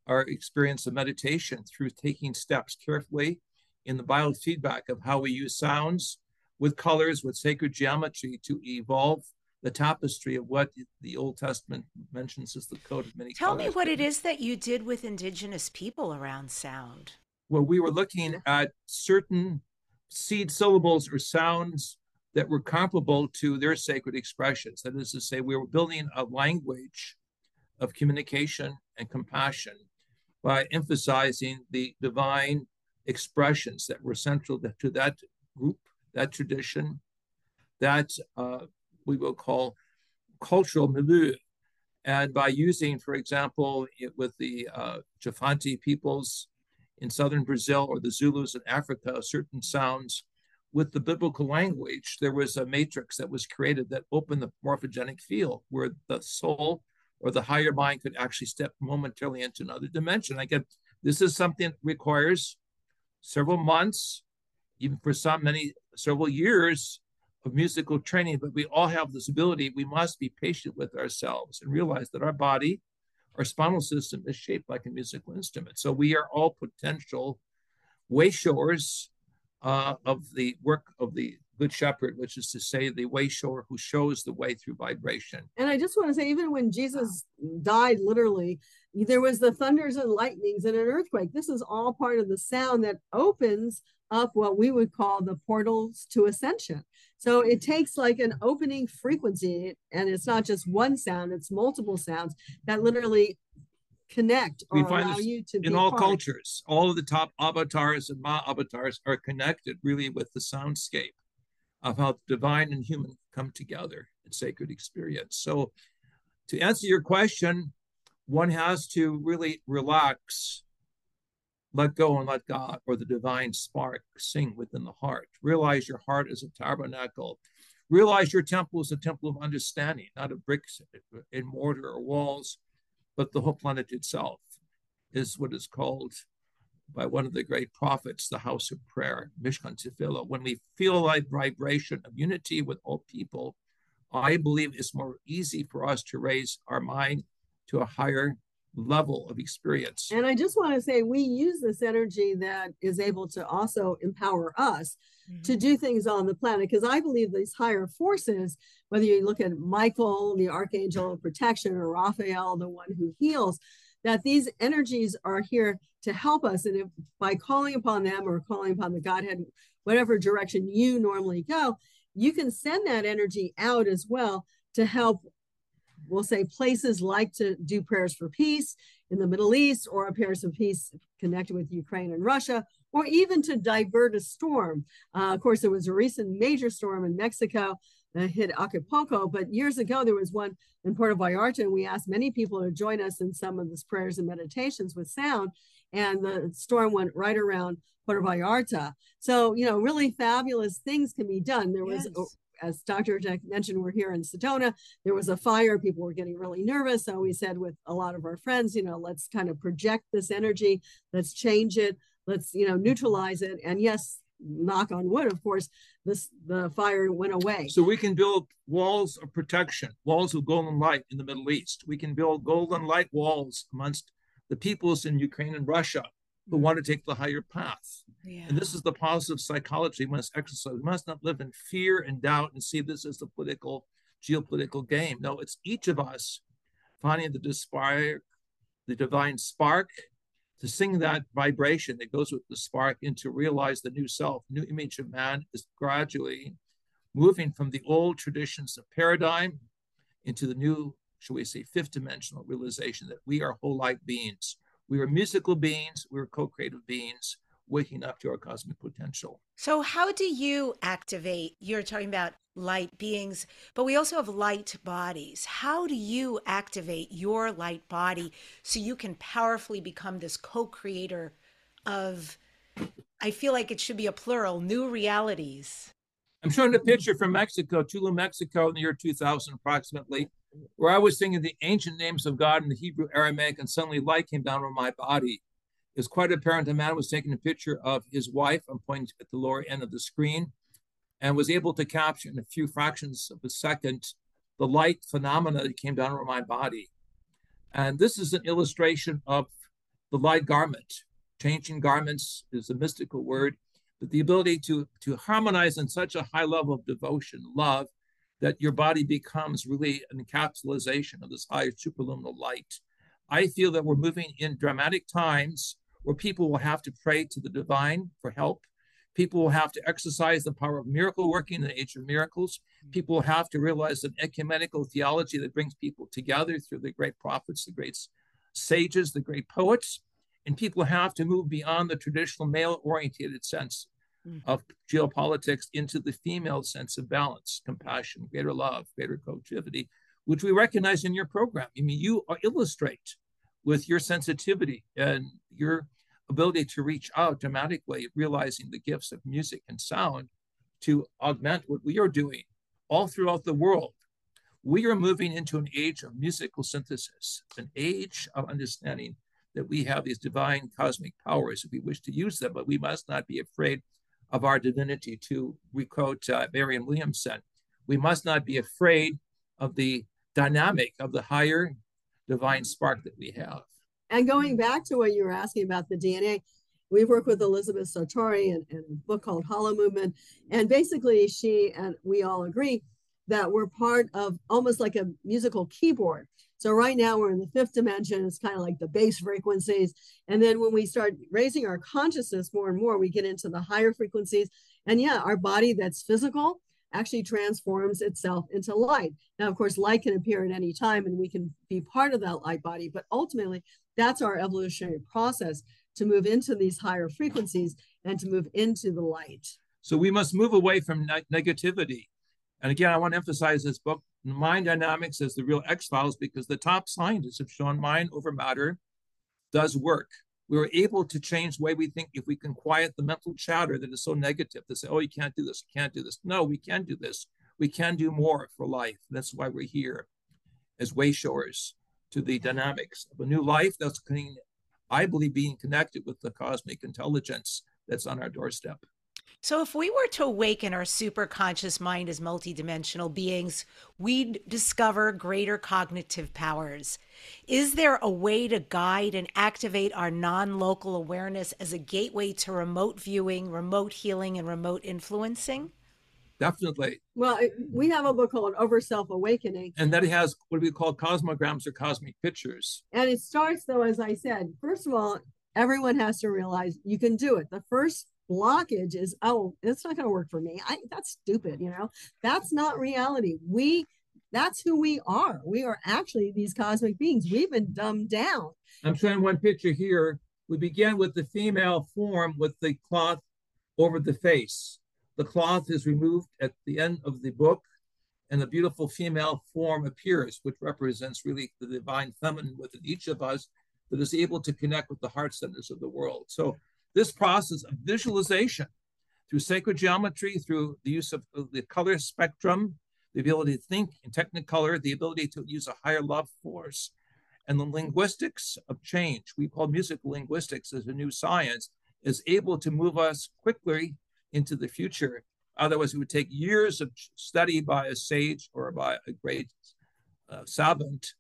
our experience of meditation through taking steps carefully in the biofeedback of how we use sounds with colors, with sacred geometry to evolve the tapestry of what the Old Testament mentions as the code of many Tell colors. me what it is that you did with indigenous people around sound. Well, we were looking at certain seed syllables or sounds that were comparable to their sacred expressions. That is to say, we were building a language of communication and compassion by emphasizing the divine expressions that were central to that group, that tradition, that uh, we will call cultural milieu. And by using, for example, it, with the uh, peoples in southern Brazil or the Zulus in Africa, certain sounds with the biblical language, there was a matrix that was created that opened the morphogenic field where the soul or the higher mind could actually step momentarily into another dimension. Again, this is something that requires several months, even for some, many, several years of musical training, but we all have this ability. We must be patient with ourselves and realize that our body, our spinal system is shaped like a musical instrument. So we are all potential way showers uh, of the work of the Good Shepherd, which is to say, the way shower who shows the way through vibration. And I just want to say, even when Jesus died, literally, there was the thunders and lightnings and an earthquake. This is all part of the sound that opens up what we would call the portals to ascension. So it takes like an opening frequency, and it's not just one sound, it's multiple sounds that literally connect or we find allow you to in all part. cultures. All of the top avatars and ma avatars are connected really with the soundscape of how divine and human come together in sacred experience. So to answer your question, one has to really relax, let go and let God or the divine spark sing within the heart. Realize your heart is a tabernacle. Realize your temple is a temple of understanding, not of bricks and mortar or walls, but the whole planet itself is what is called by one of the great prophets, the house of prayer, Mishkan Tefillah. When we feel like vibration of unity with all people, I believe it's more easy for us to raise our mind to a higher level of experience. And I just want to say we use this energy that is able to also empower us mm-hmm. to do things on the planet because I believe these higher forces, whether you look at Michael, the archangel of protection, or Raphael, the one who heals, that these energies are here to help us. And if by calling upon them or calling upon the Godhead, whatever direction you normally go, you can send that energy out as well to help we'll say places like to do prayers for peace in the Middle East or a prayers of peace connected with Ukraine and Russia, or even to divert a storm. Uh, of course, there was a recent major storm in Mexico that hit Acapulco, but years ago there was one in Puerto Vallarta, and we asked many people to join us in some of these prayers and meditations with sound, and the storm went right around Puerto Vallarta. So, you know, really fabulous things can be done. There was yes as Dr. Jack mentioned, we're here in Sedona. There was a fire. People were getting really nervous. So we said with a lot of our friends, you know, let's kind of project this energy. Let's change it. Let's, you know, neutralize it. And yes, knock on wood, of course, this the fire went away. So we can build walls of protection, walls of golden light in the Middle East. We can build golden light walls amongst the peoples in Ukraine and Russia who want to take the higher path. Yeah. And this is the positive psychology we must exercise. We must not live in fear and doubt and see this as a political, geopolitical game. No, it's each of us finding the desire, the divine spark, to sing that vibration that goes with the spark, and to realize the new self, new image of man is gradually moving from the old traditions of paradigm into the new, shall we say, fifth dimensional realization that we are whole light beings. We are musical beings, we're co creative beings, waking up to our cosmic potential. So, how do you activate? You're talking about light beings, but we also have light bodies. How do you activate your light body so you can powerfully become this co creator of, I feel like it should be a plural, new realities? I'm showing a picture from Mexico, Tula, Mexico, in the year 2000, approximately, where I was singing the ancient names of God in the Hebrew Aramaic, and suddenly light came down on my body. It's quite apparent a man was taking a picture of his wife. I'm pointing at the lower end of the screen, and was able to capture in a few fractions of a second the light phenomena that came down on my body. And this is an illustration of the light garment. Changing garments is a mystical word but the ability to to harmonize in such a high level of devotion, love, that your body becomes really an encapsulation of this higher superluminal light. I feel that we're moving in dramatic times where people will have to pray to the divine for help. People will have to exercise the power of miracle working in the age of miracles. Mm-hmm. People will have to realize an ecumenical theology that brings people together through the great prophets, the great sages, the great poets and people have to move beyond the traditional male oriented sense. Mm-hmm. of geopolitics into the female sense of balance, compassion, greater love, greater coactivity, which we recognize in your program. I mean, you illustrate with your sensitivity and your ability to reach out dramatically, realizing the gifts of music and sound to augment what we are doing all throughout the world. We are moving into an age of musical synthesis, an age of understanding that we have these divine cosmic powers if we wish to use them, but we must not be afraid of our divinity. To requote uh, Marianne Williamson, we must not be afraid of the dynamic of the higher divine spark that we have. And going back to what you were asking about the DNA, we work with Elisabet Sahtouris in, in a book called Holomovement. And basically, she and we all agree that we're part of almost like a musical keyboard. So right now we're in the fifth dimension. It's kind of like the base frequencies. And then when we start raising our consciousness more and more, we get into the higher frequencies. And yeah, our body that's physical actually transforms itself into light. Now, of course, light can appear at any time and we can be part of that light body, but ultimately that's our evolutionary process to move into these higher frequencies and to move into the light. So we must move away from ne- negativity. And again, I want to emphasize this book mind dynamics as the real X Files because the top scientists have shown mind over matter does work. We were able to change the way we think if we can quiet the mental chatter that is so negative to say, oh, you can't do this, you can't do this. No, we can do this. We can do more for life. That's why we're here as wayshowers to the dynamics of a new life that's, I believe, being connected with the cosmic intelligence that's on our doorstep. So, if we were to awaken our superconscious mind as multidimensional beings, we'd discover greater cognitive powers. Is there a way to guide and activate our non local awareness as a gateway to remote viewing, remote healing, and remote influencing? Definitely. Well, we have a book called Over Self Awakening. And that has what we call cosmograms or cosmic pictures. And it starts, though, as I said, first of all, everyone has to realize you can do it. The first blockage is oh it's not going to work for me. I, that's stupid you know? That's not reality. We that's who we are. We are actually these cosmic beings. We've been dumbed down. I'm showing one picture here. We begin with the female form with the cloth over the face. The cloth is removed at the end of the book and the beautiful female form appears which represents really the divine feminine within each of us that is able to connect with the heart centers of the world. So this process of visualization through sacred geometry, through the use of the color spectrum, the ability to think in technicolor, the ability to use a higher love force, and the linguistics of change, we call musical linguistics as a new science, is able to move us quickly into the future. Otherwise, it would take years of study by a sage or by a great uh, savant,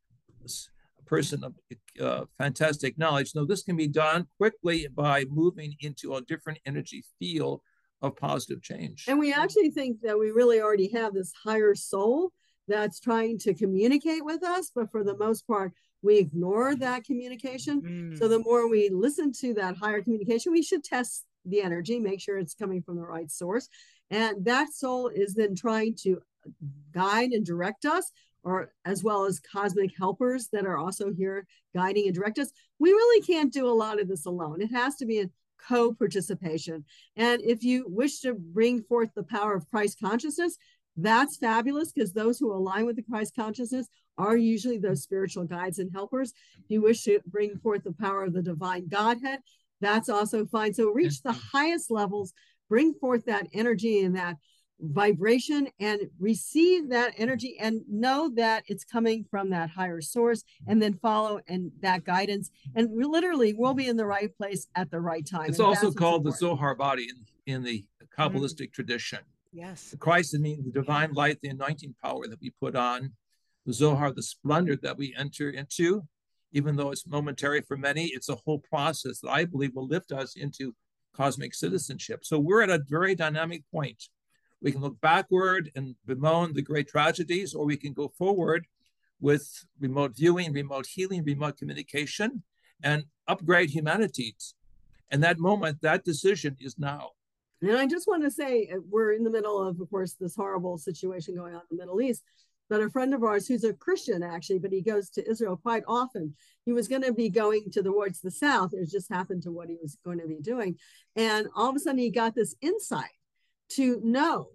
person of uh, fantastic knowledge. No, this can be done quickly by moving into a different energy field of positive change. And we actually think that we really already have this higher soul that's trying to communicate with us, but for the most part, we ignore that communication. Mm. So the more we listen to that higher communication, we should test the energy, make sure it's coming from the right source. And that soul is then trying to guide and direct us, or as well as cosmic helpers that are also here guiding and direct us. We really can't do a lot of this alone. It has to be a co-participation. And if you wish to bring forth the power of Christ consciousness, that's fabulous because those who align with the Christ consciousness are usually those spiritual guides and helpers. If you wish to bring forth the power of the divine Godhead, that's also fine. So reach the highest levels, bring forth that energy and that vibration and receive that energy and know that it's coming from that higher source and then follow and that guidance. And we literally we'll be in the right place at the right time. It's also called the zohar body in, in the kabbalistic mm-hmm. tradition. Yes. The christ mean the divine light the anointing power that we put on the zohar the splendor that we enter into even though it's momentary for many it's a whole process that i believe will lift us into cosmic citizenship. So we're at a very dynamic point we can look backward and bemoan the great tragedies, or we can go forward with remote viewing, remote healing, remote communication, and upgrade humanity. And that moment, that decision is now. And I just want to say, uh, we're in the middle of, of course, this horrible situation going on in the Middle East. But a friend of ours who's a Christian, actually, but he goes to Israel quite often. He was going to be going towards the south. It just happened to what he was going to be doing. And all of a sudden, he got this insight to know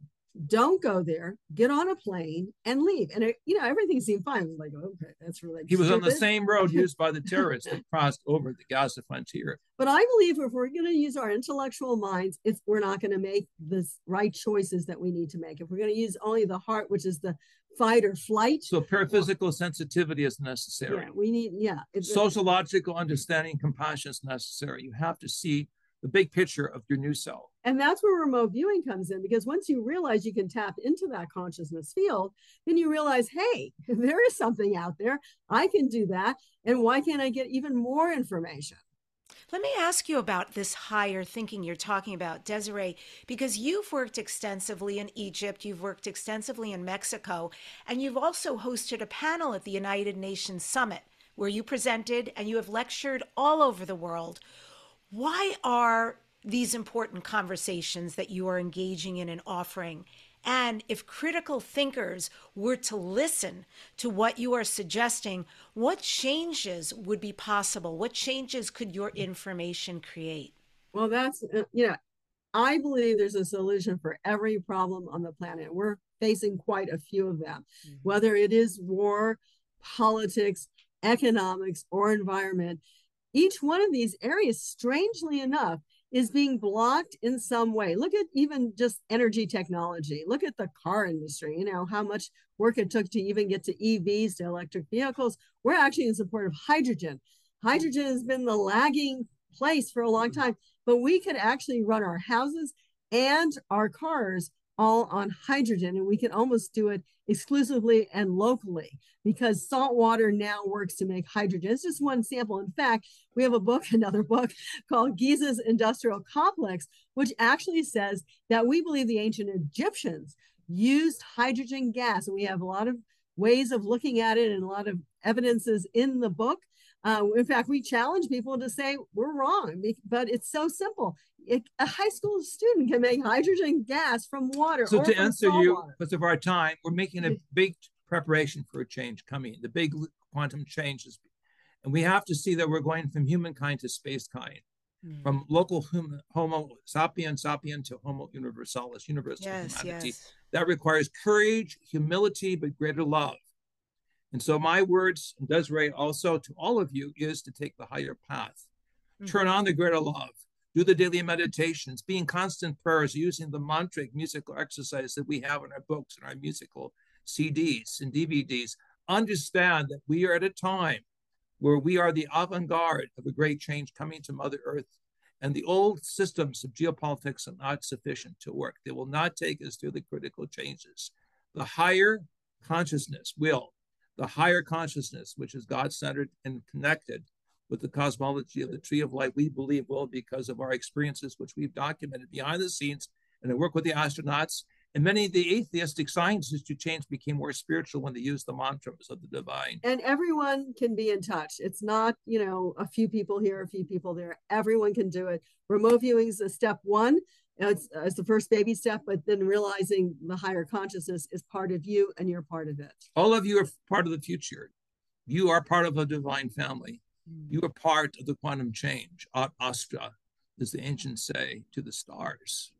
don't go there get on a plane and leave. And it, you know everything seemed fine. I was like okay that's really he was stupid. on the same road used by the terrorists that crossed over the gaza frontier. But i believe if we're going to use our intellectual minds if we're not going to make the right choices that we need to make. If we're going to use only the heart which is the fight or flight so paraphysical well, sensitivity is necessary. Yeah we need yeah sociological understanding compassion is necessary. You have to see the big picture of your new self. And that's where remote viewing comes in because once you realize you can tap into that consciousness field, then you realize, hey, there is something out there. I can do that. And why can't I get even more information? Let me ask you about this higher thinking you're talking about, Desiree, because you've worked extensively in Egypt, you've worked extensively in Mexico, and you've also hosted a panel at the United Nations Summit where you presented and you have lectured all over the world. Why are these important conversations that you are engaging in and offering? And if critical thinkers were to listen to what you are suggesting, what changes would be possible? What changes could your information create? Well, that's, uh, you know, I believe there's a solution for every problem on the planet. We're facing quite a few of them, mm-hmm. whether it is war, politics, economics, or environment each one of these areas, strangely enough, is being blocked in some way. Look at even just energy technology. Look at the car industry, you know, how much work it took to even get to EVs, to electric vehicles. We're actually in support of hydrogen. Hydrogen has been the lagging place for a long mm. time, but we could actually run our houses and our cars all on hydrogen, and we can almost do it exclusively and locally because salt water now works to make hydrogen. It's just one sample. In fact, we have a book, another book called Giza's Industrial Complex, which actually says that we believe the ancient Egyptians used hydrogen gas. And we have a lot of ways of looking at it and a lot of evidences in the book. Uh, in fact, we challenge people to say we're wrong, but it's so simple. It, a high school student can make hydrogen gas from water. So to answer you, water. because of our time, we're making a big preparation for a change coming. The big quantum changes, and we have to see that we're going from humankind to space kind, mm. from local hum, Homo sapiens sapiens to Homo universalis, universal yes, humanity. Yes. That requires courage, humility, but greater love. And so my words, and Desiree also to all of you, is to take the higher path. Mm-hmm. Turn on the greater love. Do the daily meditations. Be in constant prayers using the mantric musical exercise that we have in our books and our musical CDs and DVDs. Understand that we are at a time where we are the avant-garde of a great change coming to Mother Earth. And the old systems of geopolitics are not sufficient to work. They will not take us through the critical changes. The higher consciousness will the higher consciousness, which is God centered and connected with the cosmology of the tree of life, we believe will because of our experiences, which we've documented behind the scenes and I work with the astronauts And many of the atheistic scientists to change became more spiritual when they used the mantras of the divine. And everyone can be in touch. It's not, you know, a few people here, a few people there. Everyone can do it. Remote viewing is a step one. It's, it's the first baby step, but then realizing the higher consciousness is part of you and you're part of it. All of you are part of the future. You are part of a divine family. Mm. You are part of the quantum change. Astra, as the ancients say, to the stars.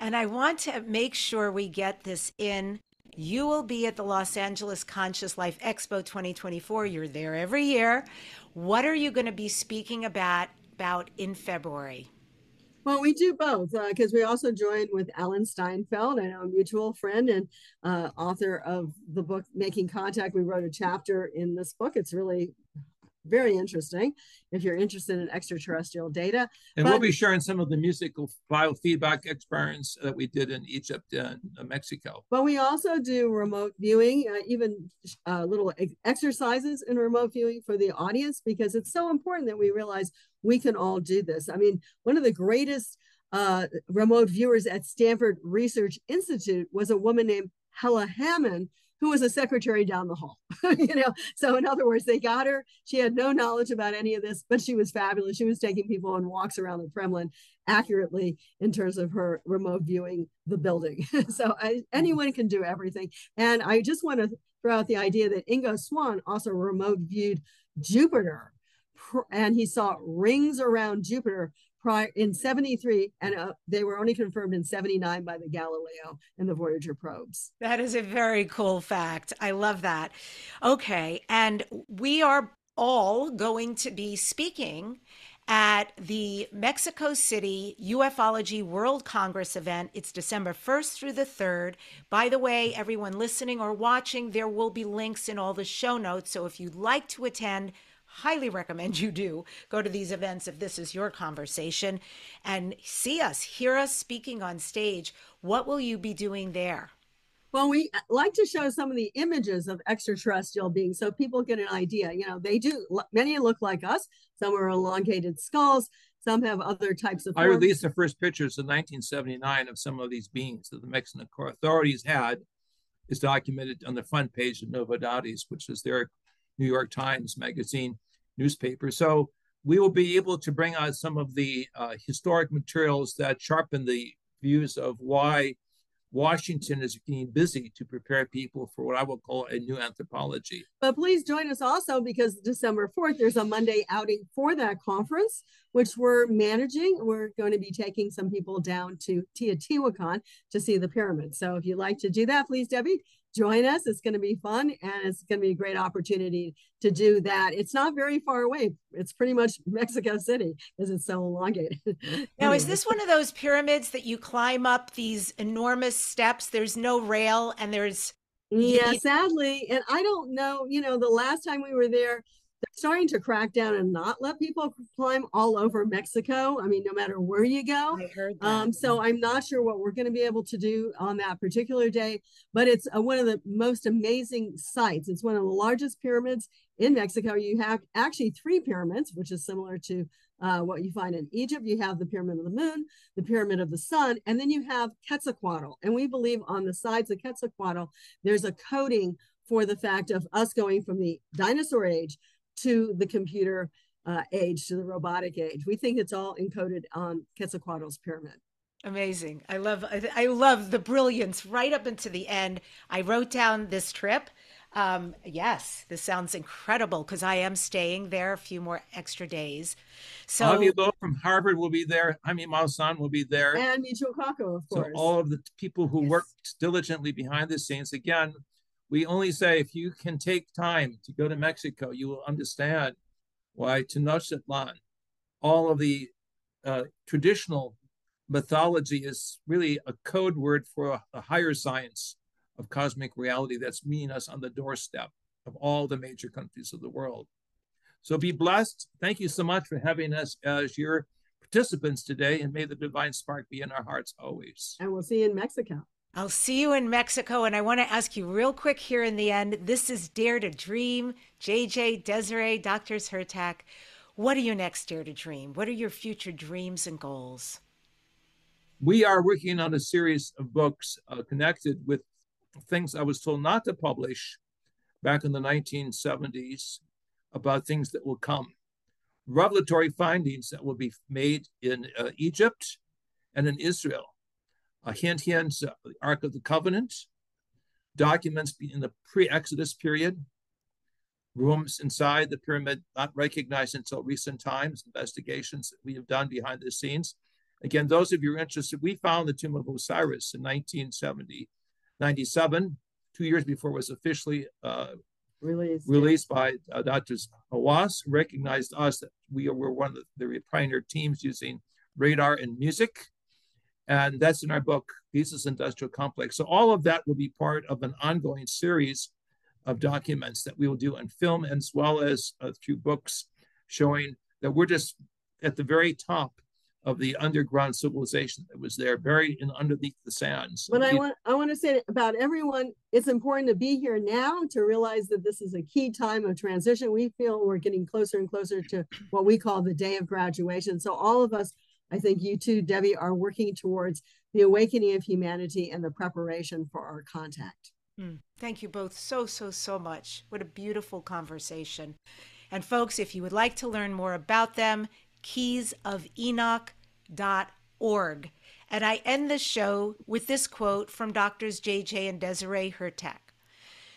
And I want to make sure we get this in. You will be at the Los Angeles Conscious Life Expo 2024. You're there every year. What are you going to be speaking about about in February? Well, we do both because uh, we also joined with Alan Steinfeld, I know a mutual friend and uh, author of the book Making Contact. We wrote a chapter in this book. It's really very interesting if you're interested in extraterrestrial data. And but, we'll be sharing some of the musical biofeedback experiments that we did in Egypt and Mexico. But we also do remote viewing, uh, even uh, little exercises in remote viewing for the audience, because it's so important that we realize we can all do this. I mean, one of the greatest uh, remote viewers at Stanford Research Institute was a woman named Hella Hammid, who was a secretary down the hall. you know, so in other words, they got her. She had no knowledge about any of this, but she was fabulous. She was taking people on walks around the Kremlin accurately in terms of her remote viewing the building. so I, anyone can do everything. And I just want to throw out the idea that Ingo Swann also remote viewed Jupiter and he saw rings around Jupiter prior in 73 and uh, they were only confirmed in 79 by the galileo and the voyager probes that is a very cool fact i love that okay and we are all going to be speaking at the Mexico City UFOlogy World Congress event. It's December 1st through the 3rd. By the way, everyone listening or watching, there will be links in all the show notes. So if you'd like to attend, highly recommend you do go to these events if this is your conversation and see us, hear us speaking on stage. What will you be doing there? Well, we uh, like to show some of the images of extraterrestrial beings so people get an idea. You know, they do, many look like us. Some are elongated skulls, some have other types of. I released the first pictures in 1979 of some of these beings that the Mexican authorities had. Is documented on the front page of Novedades, which is their New York Times Magazine newspaper. So we will be able to bring out some of the uh, historic materials that sharpen the views of why Washington is being busy to prepare people for what I will call a new anthropology. But please join us also because December 4th, there's a Monday outing for that conference, which we're managing. We're going to be taking some people down to Teotihuacan to see the pyramids. So if you'd like to do that, please, Debbi, join us. It's going to be fun and it's going to be a great opportunity to do that. It's not very far away. It's pretty much Mexico City because it's so elongated. now, is this one of those pyramids that you climb up these enormous steps? There's no rail and there's. Yeah, sadly. And I don't know, you know, the last time we were there, they're starting to crack down and not let people climb all over Mexico. I mean, no matter where you go. I heard that. Um, so I'm not sure what we're going to be able to do on that particular day, but it's uh, one of the most amazing sites. It's one of the largest pyramids in Mexico. You have actually three pyramids, which is similar to uh, what you find in Egypt. You have the Pyramid of the Moon, the Pyramid of the Sun, and then you have Quetzalcoatl. And we believe on the sides of Quetzalcoatl, there's a coding for the fact of us going from the dinosaur age to the computer uh, age, to the robotic age. We think it's all encoded on Quetzalcoatl's pyramid. Amazing. I love I love the brilliance right up into the end. I wrote down this trip. Um, yes, this sounds incredible because I am staying there a few more extra days. So Avi Loeb from Harvard will be there. Jaime Maussan will be there. And Michio Kaku, of course. So all of the people who yes. worked diligently behind the scenes. Again, we only say if you can take time to go to Mexico, you will understand why Tenochtitlan, all of the uh, traditional mythology is really a code word for a, higher science of cosmic reality that's meeting us on the doorstep of all the major countries of the world. So be blessed. Thank you so much for having us as your participants today, and may the divine spark be in our hearts always. And we'll see you in Mexico. I'll see you in Mexico. And I want to ask you real quick here in the end. This is Dare to Dream. JJ, Desiree, Dr. Hurtak. What are you next, Dare to Dream? What are your future dreams and goals? we are working on a series of books uh, connected with things I was told not to publish back in the 1970s about things that will come. Revelatory findings that will be made in uh, Egypt and in Israel. A hint, hint, the Ark of the Covenant, documents in the pre Exodus period, rooms inside the pyramid not recognized until recent times, investigations that we have done behind the scenes. Again, those of you interested, we found the tomb of Osiris in 1970, 97, two years before it was officially uh, released, released by uh, Dr. Hawass, recognized us that we were one of the, the pioneer teams using radar and music. And that's in our book, Giza's Industrial Complex. So all of that will be part of an ongoing series of documents that we will do in film as well as uh, through books showing that we're just at the very top of the underground civilization that was there, buried in underneath the sands. But I want I want to say about everyone, it's important to be here now to realize that this is a key time of transition. We feel we're getting closer and closer to what we call the day of graduation. So all of us, I think you too, Debbi, are working towards the awakening of humanity and the preparation for our contact. Mm, thank you both so, so, so much. What a beautiful conversation. And folks, if you would like to learn more about them, keysofenoch.org. And I end the show with this quote from doctors JJ and Desiree Hurtak.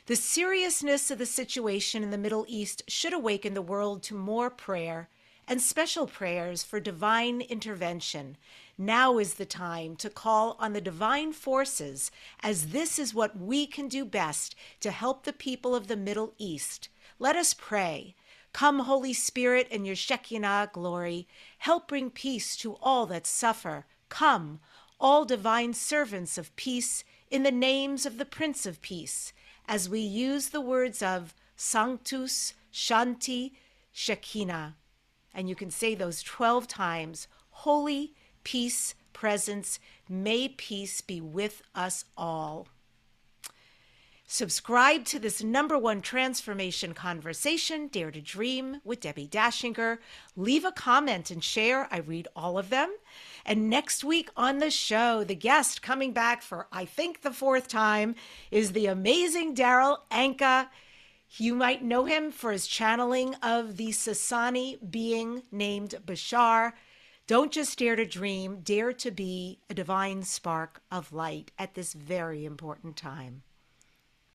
The seriousness of the situation in the Middle East should awaken the world to more prayer and special prayers for divine intervention. Now is the time to call on the divine forces, as this is what we can do best to help the people of the Middle East. Let us pray Come, Holy Spirit, in your Shekinah glory, help bring peace to all that suffer. Come, all divine servants of peace, in the names of the Prince of Peace, as we use the words of Sanctus, Shanti, Shekinah. And you can say those 12 times Holy Peace, Presence, may peace be with us all. Subscribe to this number one transformation conversation, Dare to Dream with Debbi Dachinger. Leave a comment and share. I read all of them. And next week on the show, the guest coming back for, I think, the fourth time is the amazing Daryl Anka. You might know him for his channeling of the Sasani being named Bashar. Don't just dare to dream, dare to be a divine spark of light at this very important time.